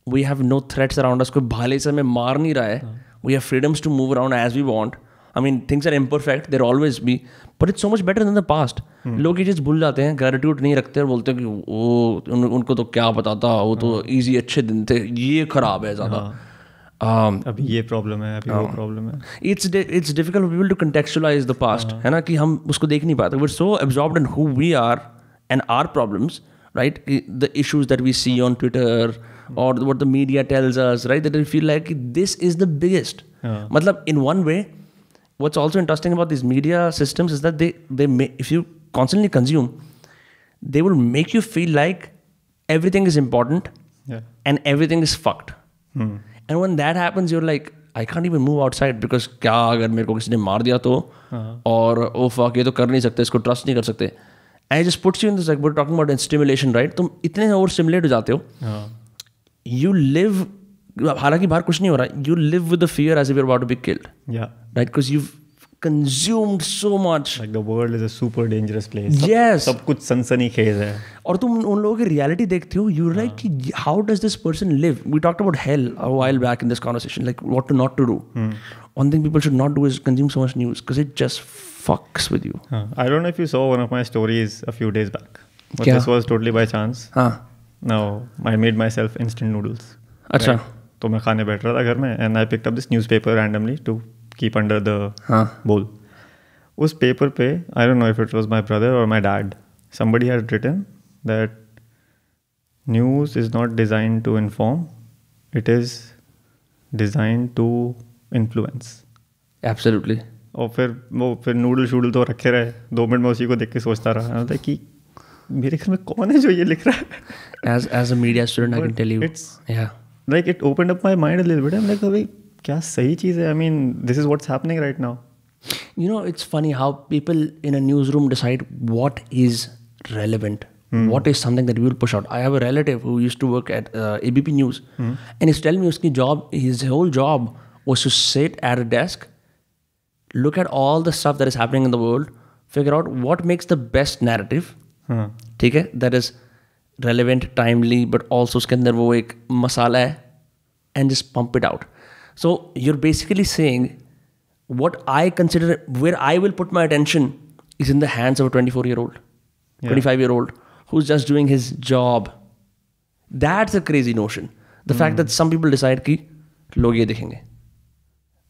we have no threats around us कोई भाले से हमें मार नहीं रहा है we have freedoms to move around as we want I mean things are imperfect there always be but it's so much better than the past लोग ये चीज़ भूल जाते हैं ग्रेटिट्यूड नहीं रखते और बोलते हैं कि वो उन, उनको तो क्या पता था वो तो इजी अच्छे दिन थे ये खराब है ज़्यादा अभी ये प्रॉब्लम है अभी वो प्रॉब्लम है। It's it's difficult people to contextualise the past है। ना कि हम उसको देख नहीं पाते। We so absorbed and who we are and are problems right the issues that we see on Twitter और what the media tells us right that we feel like this is the biggest मतलब in one way what's also interesting about this media systems is that they if you constantly consume they will make you feel like everything is important and everything is fucked And one that happens you're like I can't even move outside because क्या अगर मेरे को किसी ने मार दिया तो? और ओ फक ये तो कर नहीं सकते इसको ट्रस्ट नहीं कर सकते। I just puts you in this like talking about stimulation right तुम इतने ओवर स्टिमुलेट हो जाते हो। यू लिव हालाँकि बाहर कुछ नहीं हो रहा you live with the fear as if about be killed right because you consumed so much Like the world is a super dangerous place. सब- सब कुछ सनसनी खेज है। और तुम उन लोगों की रियलिटी देखते हो यू लाइक कि how does this person live we talked about hell a while back in this conversation like what to not to do one thing people should not do is consume so much news because it just fucks with you. हाँ, I don't know if you saw one of my stories a few days back. But क्या? this was totally by chance. हाँ Now I made myself instant अच्छा तो मैं खाने बैठ रहा था घर में and I picked up this newspaper randomly to keep under the हाँ। Bowl. उस पेपर पे I don't know if it was my brother और my dad somebody had written that news is not designed to inform it is designed to influence. Absolutely और फिर वो फिर noodle शूडल तो रखे रहे दो मिनट में उसी को देख के सोचता रहा। था कि मेरे घर में कौन है जो ये लिख रहा है? As as a media student i can But tell you it's- yeah. Like it open up my mind little bit like अभी क्या सही चीज़ है I mean this is what's happening right now you you know it's funny how people in a newsroom decide what is relevant what is something that we will push out i have a relative who used to work at uh, abp news and he's telling me his job his whole job was to sit at a desk look at all the stuff that is happening in the world figure out what makes the best narrative हाँ ठीक है that is relevant timely but also उसके अंदर वो एक मसाला है and just pump it out So you are basically saying what I consider where I will put my attention is in the hands of a 24 year old, 25 year old who's just doing his job. That's a crazy notion. The fact that some people decide कि लोग ये देखेंगे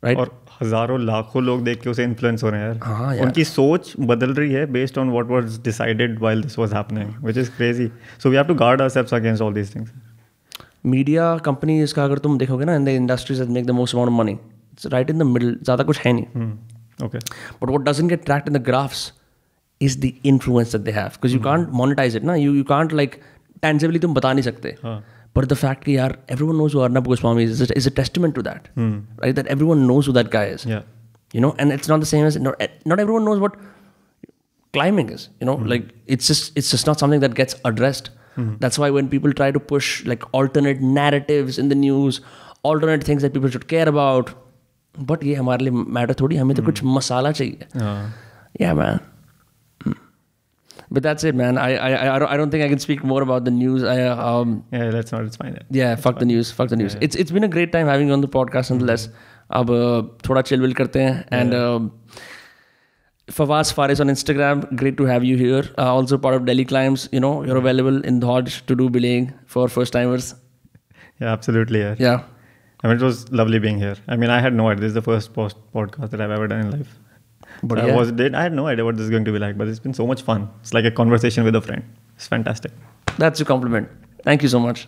right? और हजारों लाखों लोग देख के उसे इन्फ्लुएंस हो रहे हैं हाँ यार यार। उनकी सोच बदल रही है based on what was decided while this was happening which is crazy so we have to guard ourselves against all these things media companies का अगर तुम देखोगे ना in the industries make the most amount money it's right in the middle ज़्यादा कुछ है नहीं। Okay but what doesn't get attract in the graphs is the influence they have because you can't monetise it ना you you can't like extensively तुम बता नहीं सकते। But the fact कि यार everyone knows Arnab Goswami is is a testament to that right that everyone knows that guy you know and it's not the same is not everyone knows but climbing is you know like it's it's not something that gets addressed That's why when people try to push like alternate narratives in the news, alternate things that people should care about, but ये हमारे लिए matter थोड़ी हमें तो कुछ मसाला चाहिए हाँ Yeah, man. Hmm. But that's it, man. I, I, I, don't, I don't think I can speak more about the news. I, um, yeah that's not it's fine yeah, fuck the news. Fuck the news. It's it's been a great time having you on the podcast, nonetheless. अब uh, थोड़ा chill will करते हैं and um, Fawaz Faris on Instagram. Great to have you here. Uh, also part of Delhi Climbs. You know, you're available in Dodge to do belaying for first timers. yeah absolutely yeah Yeah. I mean it was lovely being here I mean I had no idea this is the first post podcast that I've ever done in life But I yeah. was did I had no idea what this is going to be like but it's been so much fun it's like a conversation with a friend it's fantastic That's a compliment. Thank you so much.